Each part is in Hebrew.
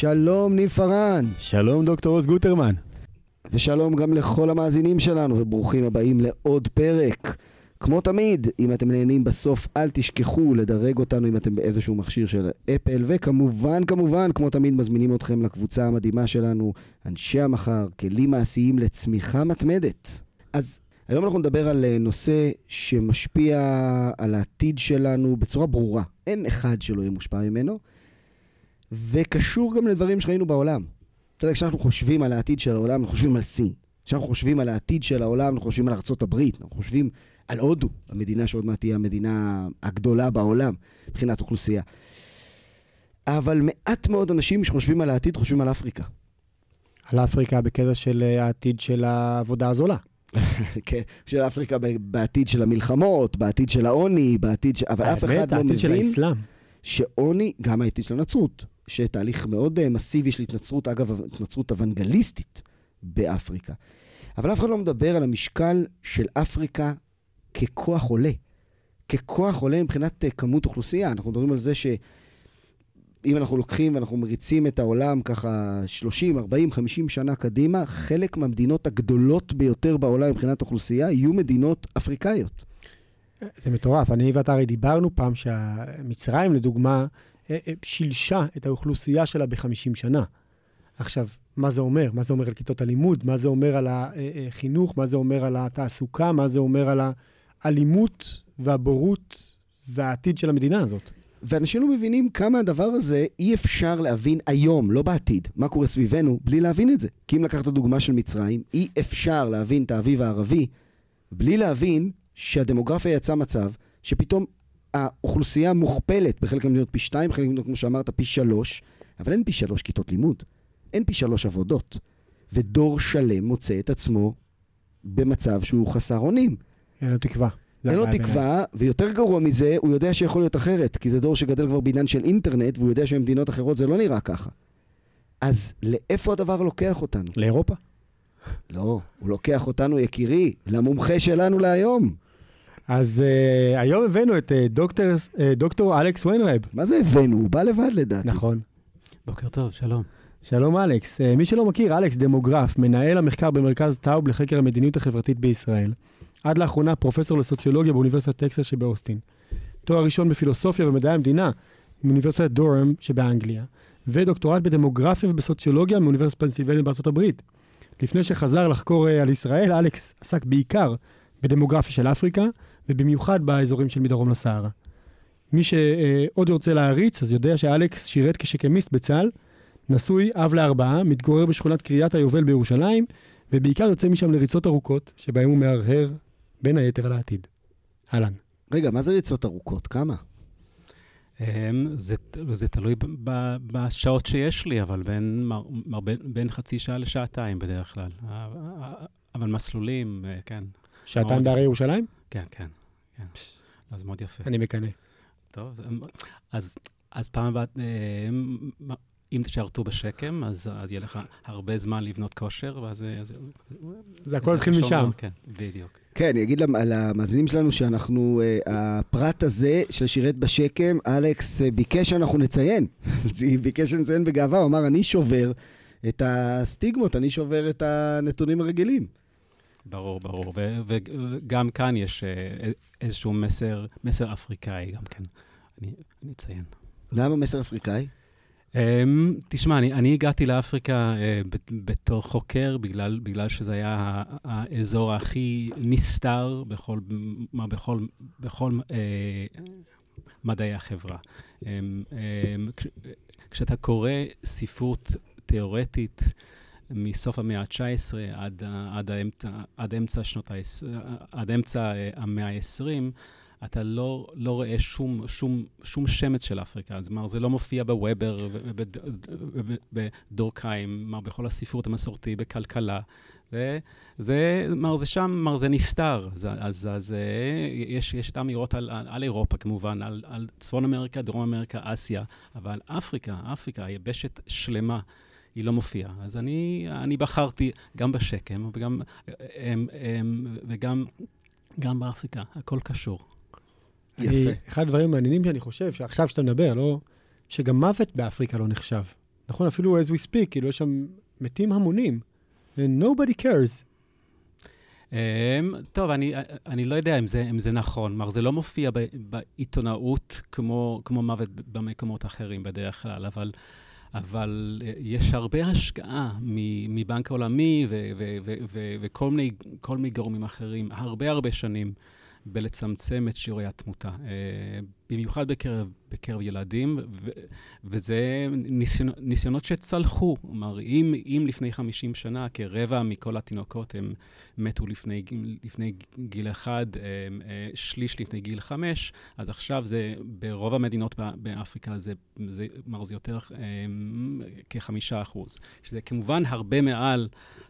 שלום ניב פארן. שלום דוקטור עוז גוטרמן. ושלום גם לכל המאזינים שלנו, וברוכים הבאים לעוד פרק. כמו תמיד, אם אתם נהנים בסוף, אל תשכחו לדרג אותנו אם אתם באיזשהו מכשיר של אפל, וכמובן, כמובן, כמו תמיד, מזמינים אתכם לקבוצה המדהימה שלנו, אנשי המחר, כלים מעשיים לצמיחה מתמדת. אז היום אנחנו נדבר על אה, נושא שמשפיע על העתיד שלנו בצורה ברורה. אין אחד שלא יהיה מושפע ממנו, וקשור גם לדברים שראינו בעולם. אתה יודע, כשאנחנו חושבים על העתיד של העולם, אנחנו חושבים על סין. כשאנחנו חושבים על העתיד של העולם, אנחנו חושבים על ארה"ב, אנחנו חושבים על הודו, המדינה שעוד מעט תהיה המדינה הגדולה בעולם מבחינת אוכלוסייה. אבל מעט מאוד אנשים שחושבים על העתיד חושבים על אפריקה. על אפריקה בקטע של אה, העתיד של העבודה הזולה. כן, של אפריקה בעתיד של המלחמות, בעתיד של העוני, בעתיד של... אבל אף אחד לא העתיד של מבין האסלאם. שעוני, גם העתיד של הנצרות, שתהליך מאוד אה, מסיבי של התנצרות, אגב, התנצרות אוונגליסטית באפריקה. אבל אף אחד לא מדבר על המשקל של אפריקה ככוח עולה. ככוח עולה מבחינת אה, כמות אוכלוסייה. אנחנו מדברים על זה שאם אנחנו לוקחים ואנחנו מריצים את העולם ככה 30, 40, 50 שנה קדימה, חלק מהמדינות הגדולות ביותר בעולם מבחינת אוכלוסייה יהיו מדינות אפריקאיות. זה מטורף. אני ואתה הרי דיברנו פעם שמצרים, לדוגמה, שילשה את האוכלוסייה שלה ב-50 שנה. עכשיו, מה זה אומר? מה זה אומר על כיתות הלימוד? מה זה אומר על החינוך? מה זה אומר על התעסוקה? מה זה אומר על האלימות והבורות והעתיד של המדינה הזאת? ואנשים לא מבינים כמה הדבר הזה אי אפשר להבין היום, לא בעתיד, מה קורה סביבנו, בלי להבין את זה. כי אם לקחת דוגמה של מצרים, אי אפשר להבין את האביב הערבי בלי להבין שהדמוגרפיה יצאה מצב שפתאום האוכלוסייה מוכפלת בחלק מהמדינות פי שתיים, בחלק מהמדינות, כמו שאמרת, פי שלוש, אבל אין פי שלוש כיתות לימוד, אין פי שלוש עבודות, ודור שלם מוצא את עצמו במצב שהוא חסר אונים. אין לו תקווה. אין לו תקווה, ויותר גרוע מזה, הוא יודע שיכול להיות אחרת, כי זה דור שגדל כבר בעידן של אינטרנט, והוא יודע שבמדינות אחרות זה לא נראה ככה. אז לאיפה הדבר לוקח אותנו? לאירופה? לא, הוא לוקח אותנו, יקירי, למומחה שלנו להיום. אז uh, היום הבאנו את uh, דוקטור, uh, דוקטור אלכס ויינרב. מה זה הבאנו? הוא בא לבד לדעתי. נכון. בוקר טוב, שלום. שלום אלכס. Uh, מי שלא מכיר, אלכס דמוגרף, מנהל המחקר במרכז טאוב לחקר המדיניות החברתית בישראל. עד לאחרונה פרופסור לסוציולוגיה באוניברסיטת טקסס שבאוסטין. תואר ראשון בפילוסופיה ומדעי המדינה מאוניברסיטת דורם שבאנגליה, ודוקטורט בדמוגרפיה ובסוציולוגיה מאוניברסיטת פנסילבניה בארצות הברית. לפני שחזר לחקור אה, על ישראל, אלכס עסק בעיקר בדמוגרפיה של אפריקה, ובמיוחד באזורים של מדרום לסהרה. מי שעוד רוצה להעריץ, אז יודע שאלכס שירת כשקמיסט בצה"ל, נשוי, אב לארבעה, מתגורר בשכונת קריית היובל בירושלים, ובעיקר יוצא משם לריצות ארוכות, שבהם הוא מהרהר בין היתר על העתיד. אהלן. רגע, מה זה ריצות ארוכות? כמה? אמ, זה, זה תלוי ב- ב- בשעות שיש לי, אבל בין, מר- מר- בין, בין חצי שעה לשעתיים בדרך כלל. אבל מסלולים, אה, כן. שעתיים. בהרי ירושלים? כן, כן, כן. אז מאוד יפה. אני מקנא. טוב, אמ, אז, אז פעם הבאה, אמ, אם תשרתו בשקם, אז, אז יהיה לך הרבה זמן לבנות כושר, ואז... אה, אז- זה הכל התחיל משם. כן, בדיוק. כן, אני אגיד למ- למאזינים שלנו שאנחנו, אה, הפרט הזה של שירת בשקם, אלכס אה, ביקש שאנחנו נציין. ביקש שנציין בגאווה, הוא אמר, אני שובר את הסטיגמות, אני שובר את הנתונים הרגילים. ברור, ברור. וגם כאן יש אה, איזשהו מסר, מסר אפריקאי גם כן. אני, אני אציין. למה מסר אפריקאי? Um, תשמע, אני, אני הגעתי לאפריקה uh, בתור חוקר, בגלל, בגלל שזה היה האזור הכי נסתר בכל, מה, בכל, בכל uh, מדעי החברה. Um, um, כש, כשאתה קורא ספרות תיאורטית מסוף המאה ה-19 עד, עד, האמצע, עד אמצע שנות ה... עד אמצע אה, המאה ה-20, אתה לא, לא רואה שום, שום, שום שמץ של אפריקה. זאת אומרת, זה לא מופיע בוובר ובדורקהיים, כלומר, בכל הספרות המסורתי, בכלכלה. זה, זה, מר, זה שם, מר, זה נסתר. אז, אז, אז אה, יש, יש את האמירות על, על, על אירופה, כמובן, על, על צפון אמריקה, דרום אמריקה, אסיה, אבל אפריקה, אפריקה, יבשת שלמה. היא לא מופיעה. אז אני, אני בחרתי גם בשקם וגם, הם, הם, וגם גם באפריקה, הכל קשור. אני, אחד הדברים המעניינים שאני חושב, שעכשיו שאתה מדבר, לא, שגם מוות באפריקה לא נחשב. נכון, אפילו as we speak, כאילו, יש שם מתים המונים. And nobody cares. Um, טוב, אני, אני לא יודע אם זה, אם זה נכון. כלומר, זה לא מופיע ב, בעיתונאות כמו, כמו מוות במקומות אחרים בדרך כלל, אבל, אבל אה, יש הרבה השקעה מבנק העולמי וכל מיני, מיני גורמים אחרים, הרבה הרבה שנים. בלצמצם את שיעורי התמותה, אה, במיוחד בקרב, בקרב ילדים, ו, וזה ניסיונות, ניסיונות שצלחו. כלומר, אם, אם לפני 50 שנה כרבע מכל התינוקות הם מתו לפני, לפני גיל אחד, אה, אה, שליש לפני גיל חמש, אז עכשיו זה, ברוב המדינות באפריקה זה, זה, זה יותר כחמישה אחוז, שזה כמובן הרבה מעל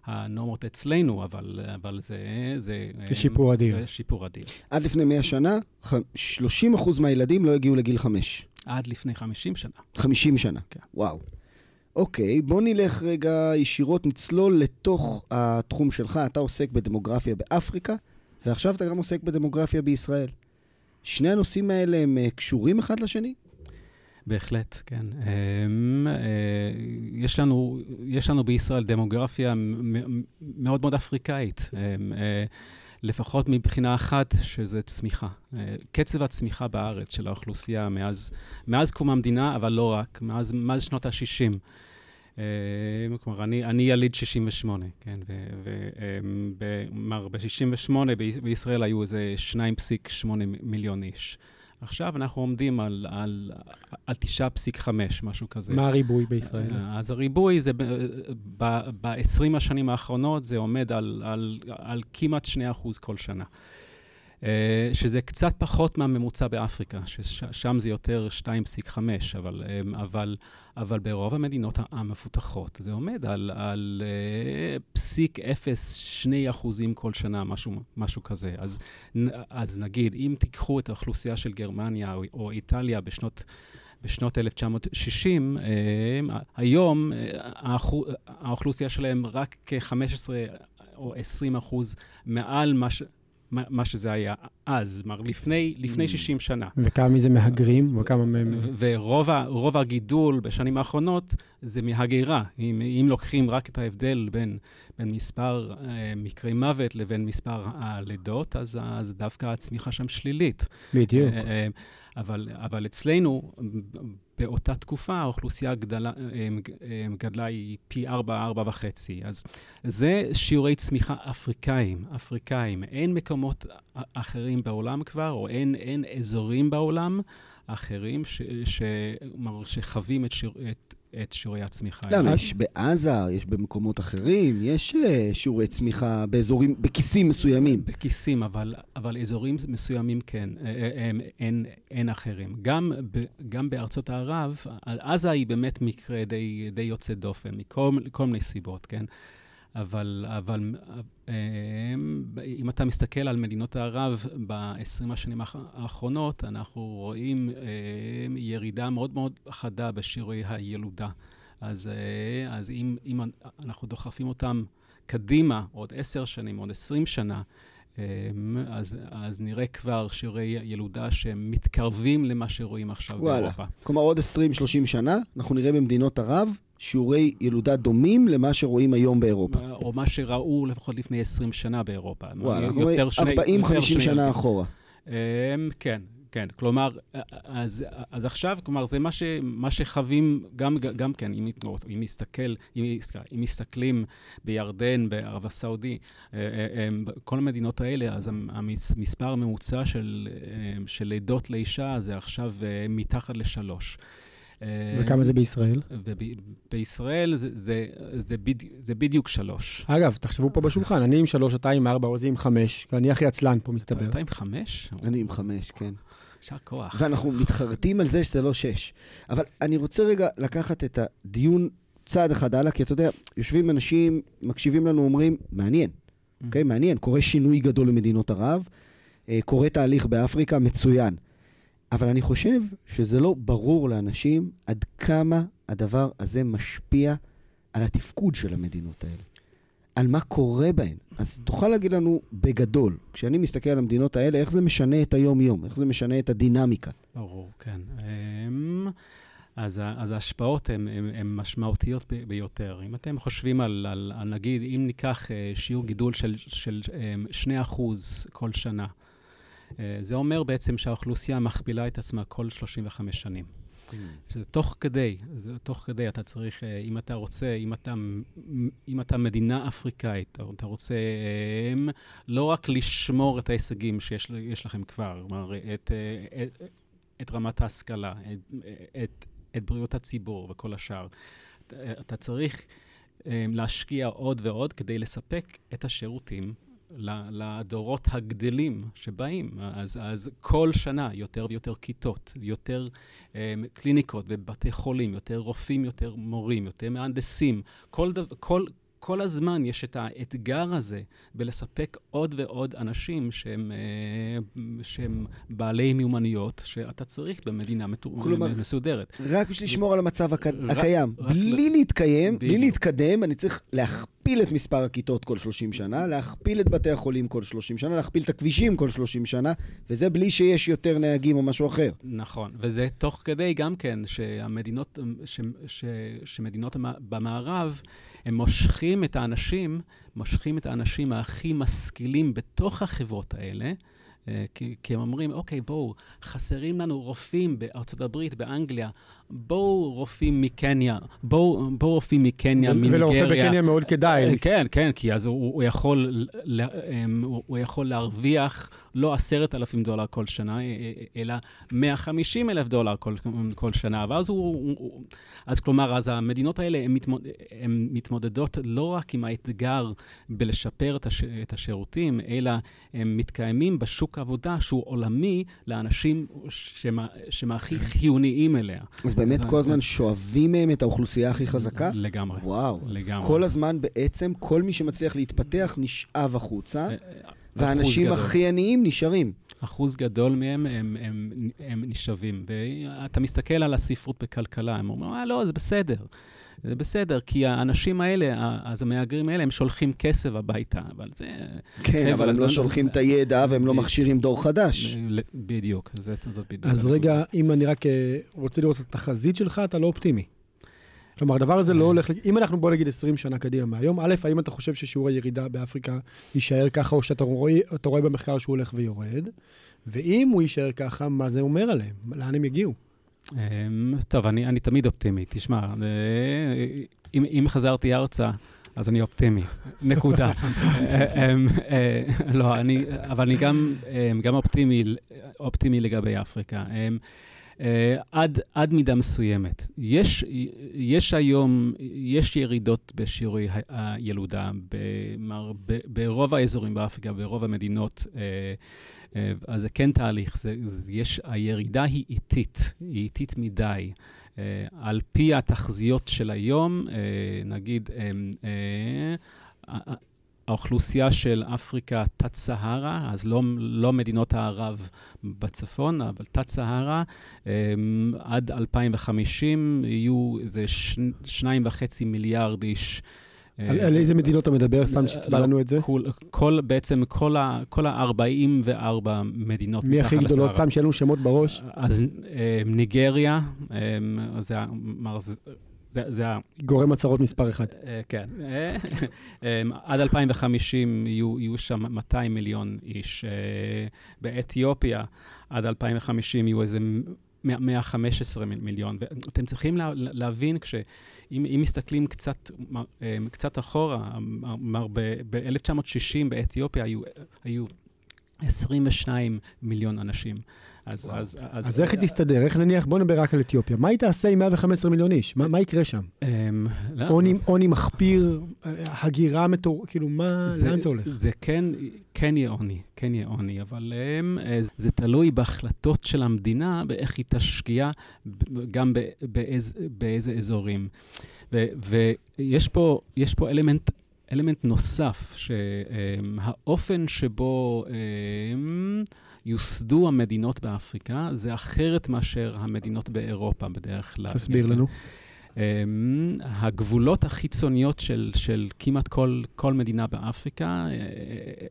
הנורמות אצלנו, אבל, אבל זה... זה, זה שיפור אדיר. זה שיפור אדיר. עד לפני 100 שנה, 30% מהילדים לא הגיעו לגיל 5. עד לפני 50 שנה. 50 שנה, כן. וואו. אוקיי, בוא נלך רגע ישירות, נצלול לתוך התחום שלך. אתה עוסק בדמוגרפיה באפריקה, ועכשיו אתה גם עוסק בדמוגרפיה בישראל. שני הנושאים האלה הם אה, קשורים אחד לשני? בהחלט, כן. אמ, אה, יש לנו, יש לנו בישראל דמוגרפיה מאוד מאוד אפריקאית. אמ, אה, לפחות מבחינה אחת, שזה צמיחה. אה, קצב הצמיחה בארץ של האוכלוסייה מאז, מאז קום המדינה, אבל לא רק, מאז, מאז שנות ה-60. כלומר, אני, אני יליד 68, כן, וכלומר, ב-68 בישראל היו איזה 2.8 מיליון איש. עכשיו אנחנו עומדים על, על, על 9.5, משהו כזה. מה הריבוי בישראל? אז הריבוי זה ב-20 השנים האחרונות, זה עומד על, על, על כמעט 2% כל שנה. אה, שזה קצת פחות מהממוצע באפריקה, ששם זה יותר 2.5, אבל, אה, אבל, אבל ברוב המדינות המפותחות זה עומד על, על אה, פסיק 0.2 אחוזים כל שנה, משהו, משהו כזה. אז, אז נגיד, אם תיקחו את האוכלוסייה של גרמניה או, או איטליה בשנות... בשנות 1960, היום האוכלוסייה שלהם רק כ-15 או 20 אחוז מעל מה, מה שזה היה אז, כלומר, לפני, לפני 60 mm. שנה. וכמה מזה מהגרים? וכמה מהם... ורוב הגידול בשנים האחרונות זה מהגירה. אם, אם לוקחים רק את ההבדל בין, בין מספר אה, מקרי מוות לבין מספר הלידות, אז, אז דווקא הצמיחה שם שלילית. בדיוק. אה, אה, אבל, אבל אצלנו, באותה תקופה האוכלוסייה גדלה, גדלה היא פי ארבע, ארבע וחצי. אז זה שיעורי צמיחה אפריקאים, אפריקאים. אין מקומות אחרים בעולם כבר, או אין, אין אזורים בעולם אחרים ש, ש, שחווים את, שיר, את, את שיעורי הצמיחה. למה? יש בעזה, יש במקומות אחרים, יש uh, שיעורי צמיחה באזורים, בכיסים מסוימים. בכיסים, אבל, אבל אזורים מסוימים כן, אה, אה, אין, אין אחרים. גם, ב, גם בארצות ערב, עזה היא באמת מקרה די, די יוצא דופן, מכל מיני סיבות, כן? אבל, אבל אם אתה מסתכל על מדינות ערב ב-20 השנים האחרונות, אנחנו רואים ירידה מאוד מאוד חדה בשיעורי הילודה. אז, אז אם, אם אנחנו דוחפים אותם קדימה, עוד עשר שנים, עוד עשרים שנה, אז, אז נראה כבר שיעורי ילודה שמתקרבים למה שרואים עכשיו וואלה. באירופה. כלומר, עוד 20-30 שנה, אנחנו נראה במדינות ערב שיעורי ילודה דומים למה שרואים היום באירופה. או מה שראו לפחות לפני 20 שנה באירופה. וואלה, 40-50 שנה אחורה. כן, כן, כלומר, אז, אז עכשיו, כלומר, זה מה, ש, מה שחווים גם, גם כן, אם, אם, מסתכל, אם, אם מסתכלים בירדן, בערב הסעודי, אה, אה, אה, כל המדינות האלה, אז המספר הממוצע של, של לידות לאישה זה עכשיו מתחת לשלוש. וכמה זה בישראל? ובישראל זה, זה, זה, בד, זה בדיוק שלוש. אגב, תחשבו פה בשולחן, אני עם שלוש, אתה עם ארבע, עוזי עם חמש, ואני הכי עצלן פה, מסתבר. אתה עם חמש? אני עם חמש, כן. יישר כוח. ואנחנו מתחרטים על זה שזה לא שש. אבל אני רוצה רגע לקחת את הדיון צעד אחד הלאה, כי אתה יודע, יושבים אנשים, מקשיבים לנו, אומרים, מעניין, mm. אוקיי? Mm-hmm. Okay, מעניין, קורה שינוי גדול למדינות ערב, אה, קורה תהליך באפריקה, מצוין. אבל אני חושב שזה לא ברור לאנשים עד כמה הדבר הזה משפיע על התפקוד של המדינות האלה. על מה קורה בהן. אז תוכל להגיד לנו בגדול, כשאני מסתכל על המדינות האלה, איך זה משנה את היום-יום, איך זה משנה את הדינמיקה. ברור, כן. אמ, אז, אז ההשפעות הן משמעותיות ביותר. אם אתם חושבים על, על, על נגיד, אם ניקח uh, שיעור גידול של, של um, 2% כל שנה, זה אומר בעצם שהאוכלוסייה מכפילה את עצמה כל 35 שנים. Mm. זה תוך כדי, זה תוך כדי, אתה צריך, אה, אם אתה רוצה, אם אתה, אם אתה מדינה אפריקאית, אתה רוצה לא רק לשמור את ההישגים שיש לכם כבר, כלומר, את, את, את רמת ההשכלה, את, את, את בריאות הציבור וכל השאר, אתה, אתה צריך להשקיע עוד ועוד כדי לספק את השירותים לדורות הגדלים שבאים. אז, אז כל שנה יותר ויותר כיתות, יותר um, קליניקות בבתי חולים, יותר רופאים, יותר מורים, יותר מהנדסים. כל, דו, כל, כל הזמן יש את האתגר הזה בלספק עוד ועוד אנשים שהם, אה, שהם בעלי מיומנויות שאתה צריך במדינה כלומר, מסודרת. רק בשביל לשמור על המצב הק... רק, הקיים. רק בלי להתקיים, בדיוק. בלי להתקדם, אני צריך להכפיל את מספר הכיתות כל 30 שנה, להכפיל את בתי החולים כל 30 שנה, להכפיל את הכבישים כל 30 שנה, וזה בלי שיש יותר נהגים או משהו אחר. נכון, וזה תוך כדי גם כן שהמדינות, ש, ש, שמדינות במערב, הם מושכים את האנשים, מושכים את האנשים הכי משכילים בתוך החברות האלה, כי, כי הם אומרים, אוקיי, בואו, חסרים לנו רופאים בארצות הברית, באנגליה, בואו רופאים מקניה, בואו בוא רופאים מקניה, מניגריה. ולרופא בקניה מאוד כדאי. אה, כן, כן, כי אז הוא, הוא, יכול, אמ, הוא יכול להרוויח לא עשרת אלפים דולר כל שנה, אה, אלא 150 אלף דולר כל, כל שנה. ואז הוא, הוא... אז כלומר, אז המדינות האלה הן מתמוד, מתמודדות לא רק עם האתגר בלשפר את, הש, את השירותים, אלא הם מתקיימים בשוק העבודה שהוא עולמי לאנשים שהם הכי חיוניים אליה. אז באמת כל הזמן שואבים מהם את האוכלוסייה הכי חזקה? לגמרי. וואו. לגמרי. כל הזמן בעצם, כל מי שמצליח להתפתח נשאב החוצה, אה, והאנשים הכי עניים נשארים. אחוז גדול מהם הם, הם, הם נשאבים. ואתה מסתכל על הספרות בכלכלה, הם אומרים, אה, לא, זה בסדר. זה בסדר, כי האנשים האלה, אז המהגרים האלה, הם שולחים כסף הביתה, אבל זה... כן, אבל הם לא שולחים את הידע והם לא מכשירים דור חדש. בדיוק, זאת בדיוק. אז רגע, אם אני רק אה, רוצה לראות את התחזית שלך, אתה לא אופטימי. כלומר, הדבר הזה לא אה. הולך... אם אנחנו, בוא נגיד, 20 שנה קדימה מהיום, א', האם אתה חושב ששיעור הירידה באפריקה יישאר ככה, או שאתה רואה, רואה במחקר שהוא הולך ויורד? ואם הוא יישאר ככה, מה זה אומר עליהם? לאן הם יגיעו? אמ, טוב, אני, אני תמיד אופטימי. תשמע, אה, אם, אם חזרתי ארצה, אז אני אופטימי, נקודה. אה, אמ, אה, לא, אני, אבל אני גם, אמ, גם אופטימי, אופטימי לגבי אפריקה. עד, עד מידה מסוימת. יש, יש היום, יש ירידות בשיעורי הילודה ברוב האזורים באפריקה, ברוב המדינות. אה, אז זה כן תהליך, זה, זה, יש, הירידה היא איטית, היא איטית מדי. Uh, על פי התחזיות של היום, uh, נגיד, uh, האוכלוסייה של אפריקה תת-סהרה, אז לא, לא מדינות הערב בצפון, אבל תת-סהרה, um, עד 2050 יהיו איזה שניים וחצי מיליארד איש על איזה מדינות אתה מדבר? סתם שתצבע לא, לנו את זה. כל, בעצם כל ה-44 מדינות מי הכי גדולות? סתם שיהיה לנו שמות בראש. אז אה, ניגריה, אה, זה זה, זה ה... גורם הצהרות מספר אחד. כן. עד 2050 יהיו, יהיו שם 200 מיליון איש. באתיופיה, עד 2050 יהיו איזה 115 מיליון. ואתם צריכים לה, להבין, כש, אם, אם מסתכלים קצת, אה, קצת אחורה, ב-1960 באתיופיה היו, היו 22 מיליון אנשים. אז, אז, אז, אז איך היא תסתדר? איך נניח, בוא נדבר רק על אתיופיה. מה היא תעשה עם 115 מיליון איש? מה, מה יקרה שם? אמ, לא, עוני מחפיר, הגירה מטור... כאילו, מה, זה, לאן זה הולך? זה כן, כן יהיה עוני, כן יהיה עוני, אבל הם, אה, זה תלוי בהחלטות של המדינה, באיך היא תשקיע, גם באיז, באיזה אזורים. ו, ויש פה, פה אלמנט... אלמנט נוסף, שהאופן שבו יוסדו המדינות באפריקה, זה אחרת מאשר המדינות באירופה בדרך כלל. תסביר לנו. אמ, הגבולות החיצוניות של, של כמעט כל, כל מדינה באפריקה אה,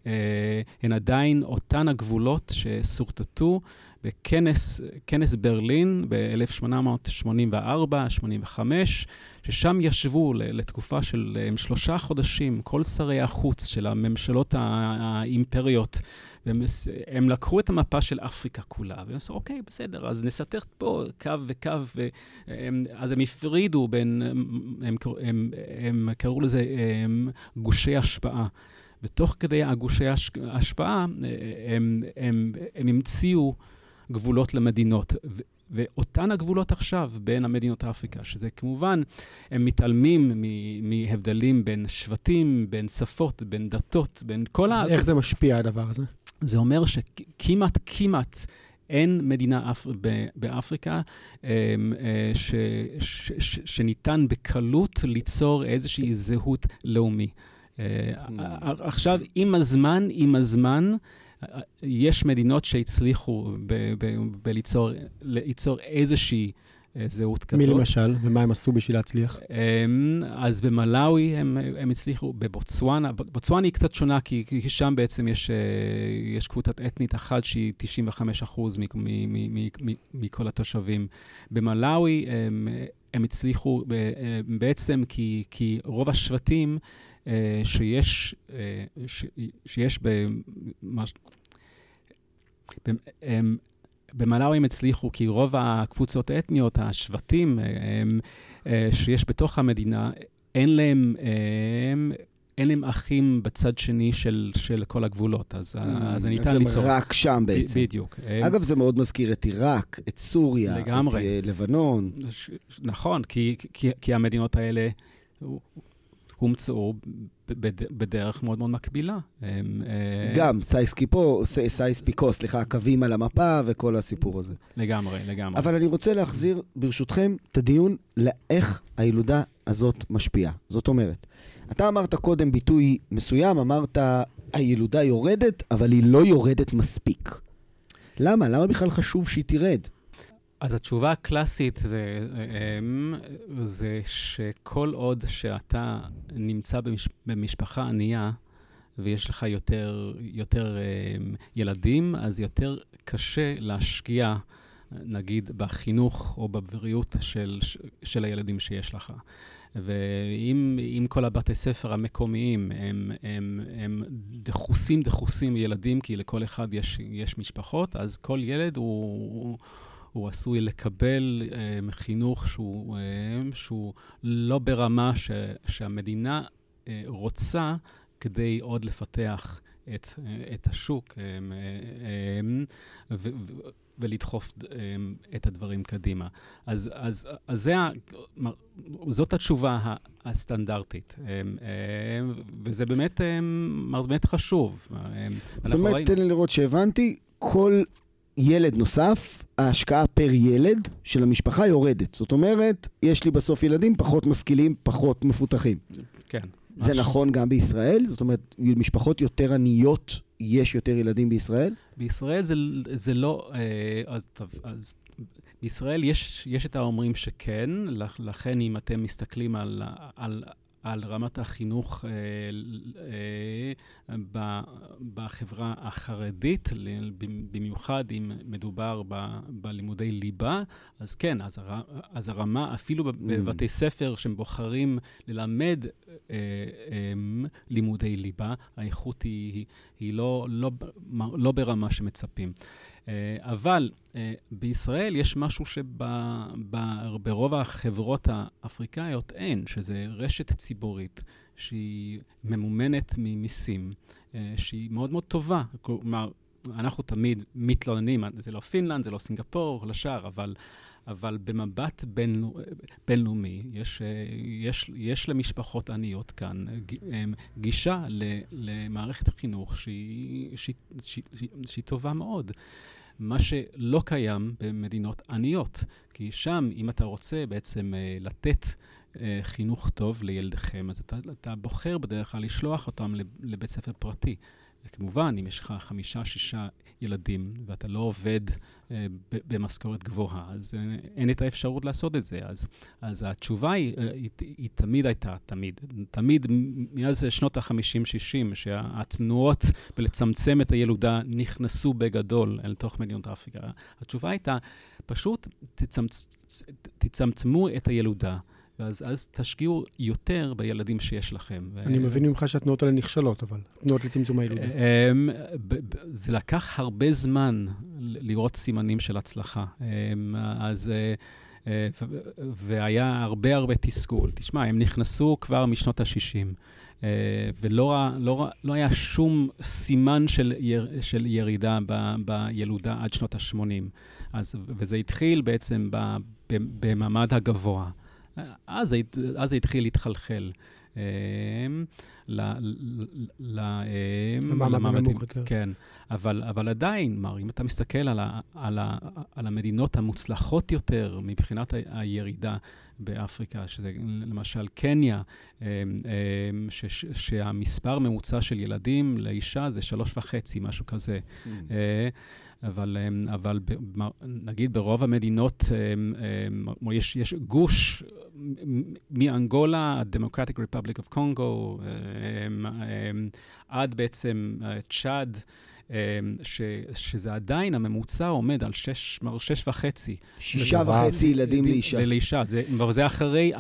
אה, הן עדיין אותן הגבולות ששורטטו בכנס ברלין ב-1884-85, ששם ישבו לתקופה של שלושה חודשים כל שרי החוץ של הממשלות האימפריות והם לקחו את המפה של אפריקה כולה, והם עשו, אוקיי, בסדר, אז נסתר פה קו וקו, והם, אז הם הפרידו בין, הם, הם, הם, הם קראו לזה הם, גושי השפעה. ותוך כדי הגושי השפעה, הם, הם, הם, הם המציאו גבולות למדינות. ואותן הגבולות עכשיו בין המדינות אפריקה, שזה כמובן, הם מתעלמים מהבדלים בין שבטים, בין שפות, בין דתות, בין כל ה... איך זה משפיע הדבר הזה? זה אומר שכמעט, כמעט אין מדינה אפ... באפריקה אמ, אה, ש... ש... ש... שניתן בקלות ליצור איזושהי זהות לאומי. אה, hmm. עכשיו, עם הזמן, עם הזמן, יש מדינות שהצליחו בליצור איזושהי אה, זהות כזאת. מי למשל? ומה הם עשו בשביל להצליח? אמ, אז במלאווי הם, הם הצליחו, בבוצואנה, בוצואנה היא קצת שונה, כי, כי שם בעצם יש, אה, יש קבוצת אתנית אחת שהיא 95 אחוז מכל התושבים. במלאווי הם, הם הצליחו אה, בעצם כי, כי רוב השבטים שיש, שיש במש... הם, במלאווי הם הצליחו, כי רוב הקבוצות האתניות, השבטים הם, אה, שיש בתוך המדינה, אין להם, הם, אין להם אחים בצד שני של, של כל הגבולות, אז, mm, אז זה ניתן ליצור. אז הם רק שם בעצם. בדיוק. אגב, זה מאוד מזכיר את עיראק, את סוריה, לגמרי. את אה, לבנון. נכון, כי, כי, כי המדינות האלה הומצאו בדרך מאוד מאוד מקבילה. אה, גם סייסקיפו, סייספיקו, סליחה, הקווים על המפה וכל הסיפור הזה. לגמרי, לגמרי. אבל אני רוצה להחזיר, ברשותכם, את הדיון לאיך הילודה הזאת משפיעה. זאת אומרת, אתה אמרת קודם ביטוי מסוים, אמרת, הילודה יורדת, אבל היא לא יורדת מספיק. למה? למה בכלל חשוב שהיא תרד? אז התשובה הקלאסית זה, אמ, זה שכל עוד שאתה נמצא במש, במשפחה ענייה ויש לך יותר, יותר ילדים, אז יותר קשה להשקיע, נגיד, בחינוך או בבריאות של, של הילדים שיש לך. ואם כל הבתי ספר המקומיים הם, הם, הם דחוסים דחוסים ילדים, כי לכל אחד יש, יש משפחות, אז כל ילד הוא... הוא עשוי לקבל אה, חינוך שהוא, אה, שהוא לא ברמה ש, שהמדינה אה, רוצה כדי עוד לפתח את, אה, את השוק אה, אה, ו, ו, ולדחוף אה, את הדברים קדימה. אז, אז, אז זה, זאת התשובה הסטנדרטית, אה, אה, וזה באמת, אה, באמת חשוב. זאת אומרת, תן לי לראות שהבנתי, כל ילד נוסף, ההשקעה פר ילד של המשפחה יורדת. זאת אומרת, יש לי בסוף ילדים פחות משכילים, פחות מפותחים. כן. זה משהו. נכון גם בישראל? זאת אומרת, משפחות יותר עניות, יש יותר ילדים בישראל? בישראל זה, זה לא... אה, אז, אז בישראל יש, יש את האומרים שכן, לכן אם אתם מסתכלים על, על על רמת החינוך אה, אה, בחברה החרדית, במיוחד אם מדובר ב, בלימודי ליבה, אז כן, אז, הר, אז הרמה, אפילו mm. בבתי ספר שהם בוחרים ללמד אה, אה, לימודי ליבה, האיכות היא, היא לא, לא, לא ברמה שמצפים. אה, אבל אה, בישראל יש משהו שברוב החברות האפריקאיות אין, שזה רשת ציבורית שהיא ממומנת ממיסים, אה, שהיא מאוד מאוד טובה. כלומר, אנחנו תמיד מתלוננים, זה לא פינלנד, זה לא סינגפור, כל השאר, אבל, אבל במבט בין, בינלאומי, יש, יש, יש למשפחות עניות כאן גישה למערכת החינוך שהיא, שהיא, שהיא, שהיא טובה מאוד. מה שלא קיים במדינות עניות. כי שם, אם אתה רוצה בעצם uh, לתת uh, חינוך טוב לילדיכם, אז אתה, אתה בוחר בדרך כלל לשלוח אותם לבית ספר פרטי. כמובן, אם יש לך חמישה, שישה ילדים, ואתה לא עובד אה, במשכורת גבוהה, אז אה, אין את האפשרות לעשות את זה. אז, אז התשובה היא, אה, היא, היא תמיד הייתה, תמיד, תמיד, מאז שנות ה-50-60, שהתנועות בלצמצם את הילודה נכנסו בגדול אל תוך מדינות אפריקה. התשובה הייתה, פשוט תצמצ... תצמצמו את הילודה. ואז אז תשקיעו יותר בילדים שיש לכם. אני. מבין ממך שהתנועות האלה נכשלות, אבל, תנועות לצמצום הילדים. אמ, זה לקח הרבה זמן לראות סימנים של הצלחה. אז... אה, אה, והיה הרבה הרבה תסכול. תשמע, הם נכנסו כבר משנות ה-60, אה, ולא לא, לא היה שום סימן של, יר, של ירידה ב, בילודה עד שנות ה-80. וזה התחיל בעצם במעמד הגבוה. אז, אז זה התחיל להתחלחל. אמ, למעמד הנמוך יותר. כן, אבל, אבל עדיין, מר, אם אתה מסתכל על, ה, על, ה, על המדינות המוצלחות יותר מבחינת הירידה באפריקה, שזה למשל קניה, אמ, אמ, ש, שהמספר הממוצע של ילדים לאישה זה שלוש וחצי, משהו כזה. Mm. אה, אבל, אבל נגיד ברוב המדינות יש, יש גוש מאנגולה, Democratic Republic of Congo, עד בעצם אה, צ'אד. ש, שזה עדיין, הממוצע עומד על שש, שש וחצי. שישה וחצי ילדים לאישה. לאישה. זה, זה אחרי,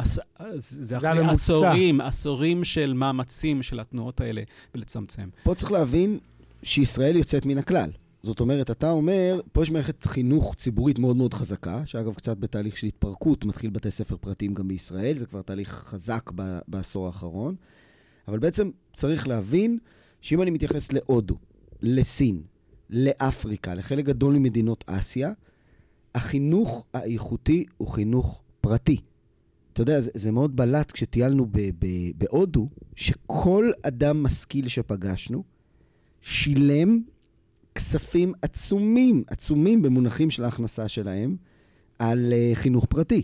זה אחרי זה עשורים, עשורים של מאמצים של התנועות האלה לצמצם. פה צריך להבין שישראל יוצאת מן הכלל. זאת אומרת, אתה אומר, פה יש מערכת חינוך ציבורית מאוד מאוד חזקה, שאגב, קצת בתהליך של התפרקות, מתחיל בתי ספר פרטיים גם בישראל, זה כבר תהליך חזק ב- בעשור האחרון. אבל בעצם צריך להבין שאם אני מתייחס להודו, לסין, לאפריקה, לחלק גדול ממדינות אסיה, החינוך האיכותי הוא חינוך פרטי. אתה יודע, זה, זה מאוד בלט כשטיילנו בהודו, שכל אדם משכיל שפגשנו שילם כספים עצומים, עצומים במונחים של ההכנסה שלהם, על uh, חינוך פרטי.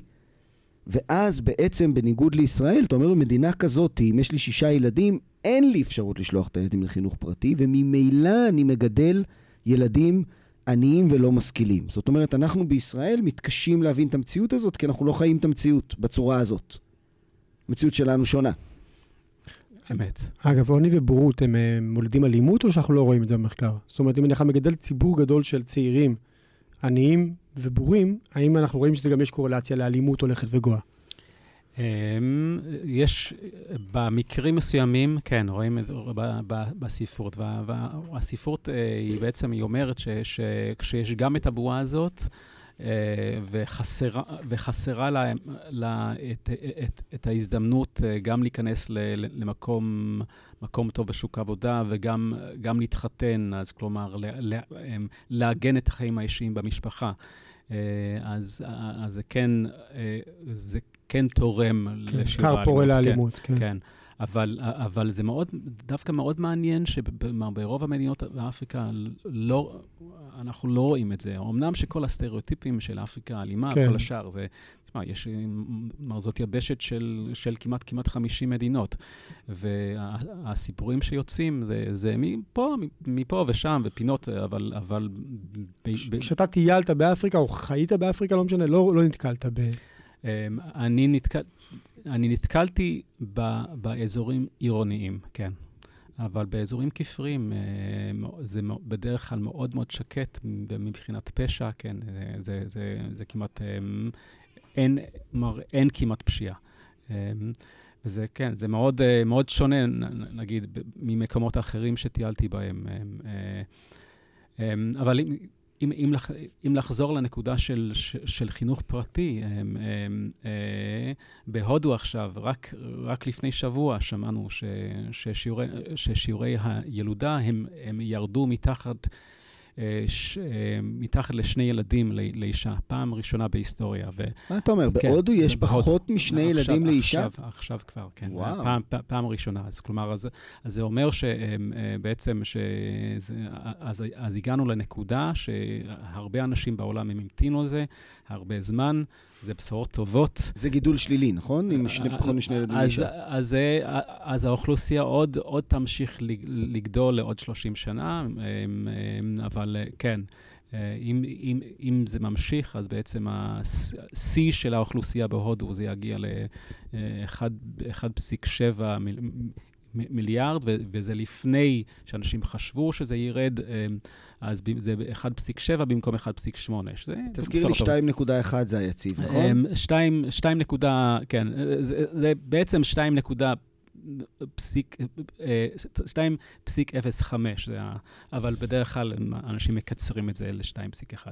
ואז בעצם, בניגוד לישראל, אתה אומר, במדינה כזאת, אם יש לי שישה ילדים, אין לי אפשרות לשלוח את הילדים לחינוך פרטי, וממילא אני מגדל ילדים עניים ולא משכילים. זאת אומרת, אנחנו בישראל מתקשים להבין את המציאות הזאת, כי אנחנו לא חיים את המציאות בצורה הזאת. המציאות שלנו שונה. אמת. אגב, עוני ובורות, הם אה, מולדים אלימות או שאנחנו לא רואים את זה במחקר? זאת אומרת, אם אני מגדל ציבור גדול של צעירים עניים ובורים, האם אנחנו רואים שזה גם יש קורלציה לאלימות הולכת וגואה? אמ, יש, במקרים מסוימים, כן, רואים את זה בספרות, והספרות אה, היא בעצם, היא אומרת שכשיש גם את הבועה הזאת, וחסרה, וחסרה לה, לה את, את, את ההזדמנות אה, גם להיכנס ל, למקום מקום טוב בשוק העבודה וגם להתחתן, אז כלומר, לעגן את החיים האישיים במשפחה. אה, אז, אז זה כן, זה כן תורם כן, לשיעור האלימות. כר פורה לאלימות, כן. כן. כן. אבל, אבל זה מאוד, דווקא מאוד מעניין שברוב המדינות באפריקה לא, אנחנו לא רואים את זה. אמנם שכל הסטריאוטיפים של אפריקה האלימה, כן. כל השאר, זה, תשמע, יש, כלומר, זאת יבשת של, של כמעט, כמעט 50 מדינות, והסיפורים וה, שיוצאים זה, זה מפה, מפה ושם, ופינות, אבל... אבל כשאתה טיילת באפריקה, או חיית באפריקה, לא משנה, לא, לא נתקלת ב... אמ, אני נתקל... אני נתקלתי ב, באזורים עירוניים, כן. אבל באזורים כפריים אה, זה בדרך כלל מאוד מאוד שקט, ומבחינת פשע, כן, זה, זה, זה, זה כמעט, אה, אין, מר, אין כמעט פשיעה. אה, וזה, כן, זה מאוד, מאוד שונה, נגיד, ממקומות אחרים שטיילתי בהם. אבל אם, אם, לח, אם לחזור לנקודה של, של חינוך פרטי, הם, הם, אה, בהודו עכשיו, רק, רק לפני שבוע שמענו ש, ששיעורי, ששיעורי הילודה הם, הם ירדו מתחת אה, ש, אה, מתחת לשני ילדים לאישה, פעם ראשונה בהיסטוריה. ו... מה אתה אומר, כן, בהודו יש בהודו. פחות משני עכשיו, ילדים לאישה? עכשיו, עכשיו כבר, כן. וואו. פעם, פעם, פעם ראשונה. אז כלומר, אז, אז זה אומר שבעצם, ש... אז, אז הגענו לנקודה שהרבה אנשים בעולם הם המתינו לזה הרבה זמן. זה בשורות טובות. זה גידול שלילי, נכון? עם שני, פחות משני ילדים אישה. אז, אז, אז האוכלוסייה עוד, עוד תמשיך לגדול לעוד 30 שנה, אבל כן. אם, אם, אם זה ממשיך, אז בעצם השיא של האוכלוסייה בהודו, זה יגיע ל-1.7 מיליארד, וזה לפני שאנשים חשבו שזה ירד, אז זה 1.7 במקום 1.8. תזכיר לי 2.1 זה היציב, נכון? 2, 2 נקודה, כן, זה, זה בעצם 2 נקודה... פסיק, 2.05, זה ה... אבל בדרך כלל אנשים מקצרים את זה ל-2.1.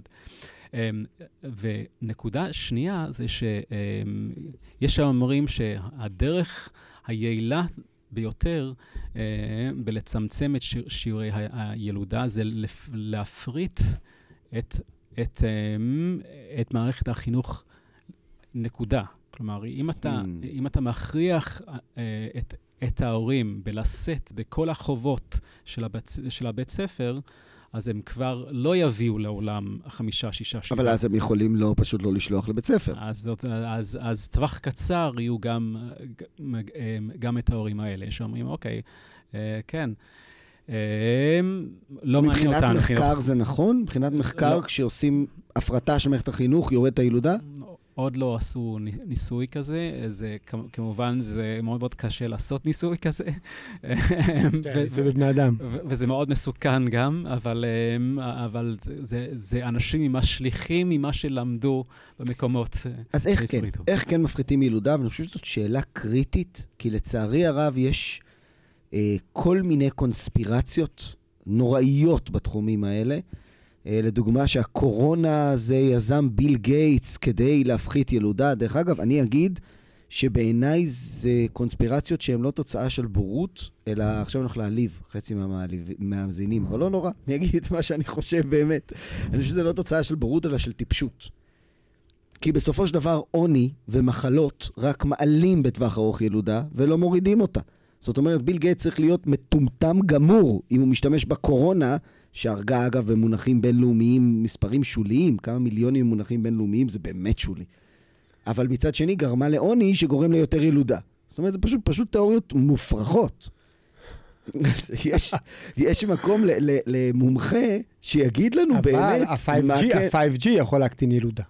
ונקודה שנייה זה שיש שאומרים שהדרך היעילה ביותר אה, בלצמצם את שיר, שיעורי הילודה זה לפ, להפריט את, את, אה, את מערכת החינוך, נקודה. כלומר, אם אתה, mm. אם אתה מכריח אה, את, את ההורים בלשאת בכל החובות של הבית, של הבית ספר, אז הם כבר לא יביאו לעולם חמישה, שישה, שבעה. אבל אז הם יכולים לא, פשוט לא לשלוח לבית ספר. אז, אז, אז, אז טווח קצר יהיו גם, גם את ההורים האלה, שאומרים, אוקיי, אה, כן. אה, לא מעניין אותנו. מבחינת מחקר זה נכון? מבחינת מחקר, לא. כשעושים הפרטה של מערכת החינוך, יורד את הילודה? עוד לא עשו ניסוי כזה, זה כמובן, זה מאוד מאוד קשה לעשות ניסוי כזה. כן, זה בבני אדם. וזה מאוד מסוכן גם, אבל, אמ, אבל זה, זה אנשים ממש שליחים ממה שלמדו במקומות אז איך כן? איך כן מפחיתים ילודה? ואני חושב שזאת שאלה קריטית, כי לצערי הרב יש אה, כל מיני קונספירציות נוראיות בתחומים האלה. אה, לדוגמה שהקורונה זה יזם ביל גייטס כדי להפחית ילודה. דרך אגב, אני אגיד שבעיניי זה קונספירציות שהן לא תוצאה של בורות, אלא עכשיו אני הולך להעליב חצי מהמאזינים, אבל לא נורא, אני אגיד את מה שאני חושב באמת. אני חושב שזה לא תוצאה של בורות, אלא של טיפשות. כי בסופו של דבר עוני ומחלות רק מעלים בטווח ארוך ילודה ולא מורידים אותה. זאת אומרת, ביל גייטס צריך להיות מטומטם גמור אם הוא משתמש בקורונה שהרגה אגב במונחים בינלאומיים מספרים שוליים, כמה מיליונים במונחים בינלאומיים זה באמת שולי. אבל מצד שני גרמה לעוני שגורם ליותר ילודה. זאת אומרת, זה פשוט, פשוט תיאוריות מופרכות. יש, יש מקום ל, ל, למומחה שיגיד לנו אבל באמת... אבל ה-5G כן... יכול להקטין ילודה.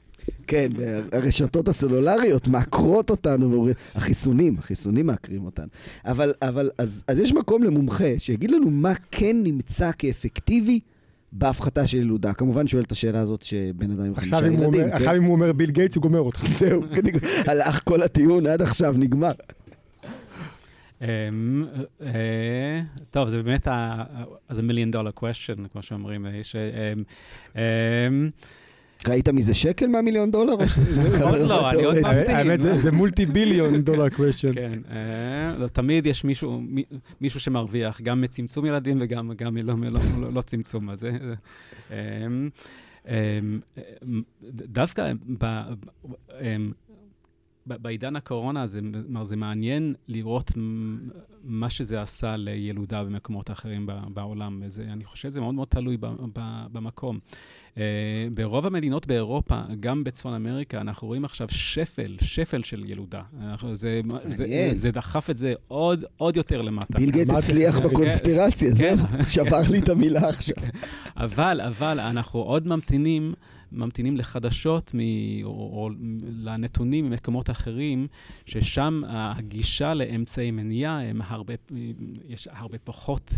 כן, הרשתות הסלולריות מעקרות אותנו, החיסונים, החיסונים מעקרים אותנו. אבל, אבל אז, אז יש מקום למומחה שיגיד לנו מה כן נמצא כאפקטיבי בהפחתה של ילודה. כמובן שואל את השאלה הזאת שבן אדם עם חמישה ילדים. אומר, כן? עכשיו אם הוא אומר ביל גייטס, הוא גומר אותך. זהו, הלך כל הטיעון עד עכשיו, נגמר. אמ, אה, טוב, זה באמת ה מיליון דולר question, כמו שאומרים. ראית מזה שקל מהמיליון דולר? או שזה עוד לא. האמת, זה מולטי ביליון דולר קוושן. כן, אה, לא, תמיד יש מישהו שמרוויח, גם מצמצום ילדים וגם לא, לא, לא צמצום. אז אה, אה, דווקא בעידן הקורונה זה, זה מעניין לראות מה שזה עשה לילודה במקומות אחרים בעולם. זה, אני חושב שזה מאוד מאוד תלוי במקום. Uh, ברוב המדינות באירופה, גם בצפון אמריקה, אנחנו רואים עכשיו שפל, שפל של ילודה. זה, זה, זה דחף את זה עוד, עוד יותר למטה. ביל גט הצליח בקונספירציה, זהו, כן. שבר לי את המילה עכשיו. אבל, אבל אנחנו עוד ממתינים. ממתינים לחדשות מ, או, או לנתונים ממקומות אחרים, ששם הגישה לאמצעי מניעה, יש הרבה פחות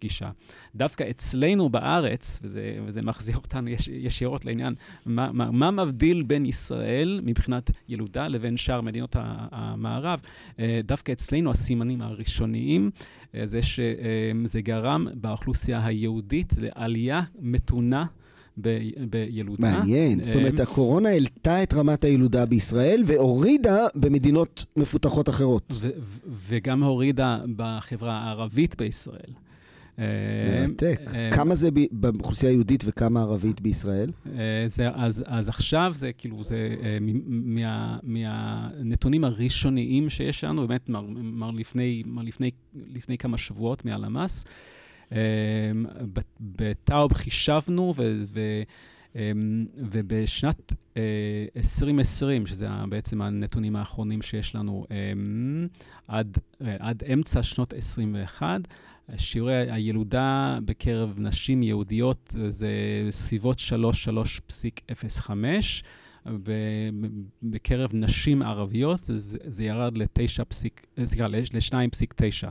גישה. דווקא אצלנו בארץ, וזה, וזה מחזיר אותנו יש, ישירות לעניין, מה, מה, מה מבדיל בין ישראל מבחינת ילודה לבין שאר מדינות המערב? אה, דווקא אצלנו הסימנים הראשוניים אה, זה שזה גרם באוכלוסייה היהודית לעלייה מתונה. ב, בילודה. מעניין. זאת אומרת, הקורונה העלתה את רמת הילודה בישראל והורידה במדינות מפותחות אחרות. וגם הורידה בחברה הערבית בישראל. מרתק. כמה זה באוכלוסייה היהודית וכמה ערבית בישראל? זה, אז, אז עכשיו זה כאילו, זה מה, מהנתונים הראשוניים שיש לנו, באמת, מר, מר לפני, מר לפני, לפני כמה שבועות מהלמ"ס, בטאוב חישבנו, ו, ו, ובשנת 2020, שזה בעצם הנתונים האחרונים שיש לנו עד, עד אמצע שנות 21, שיעורי הילודה בקרב נשים יהודיות זה סביבות 3.05, ובקרב נשים ערביות זה, זה ירד ל-2.9,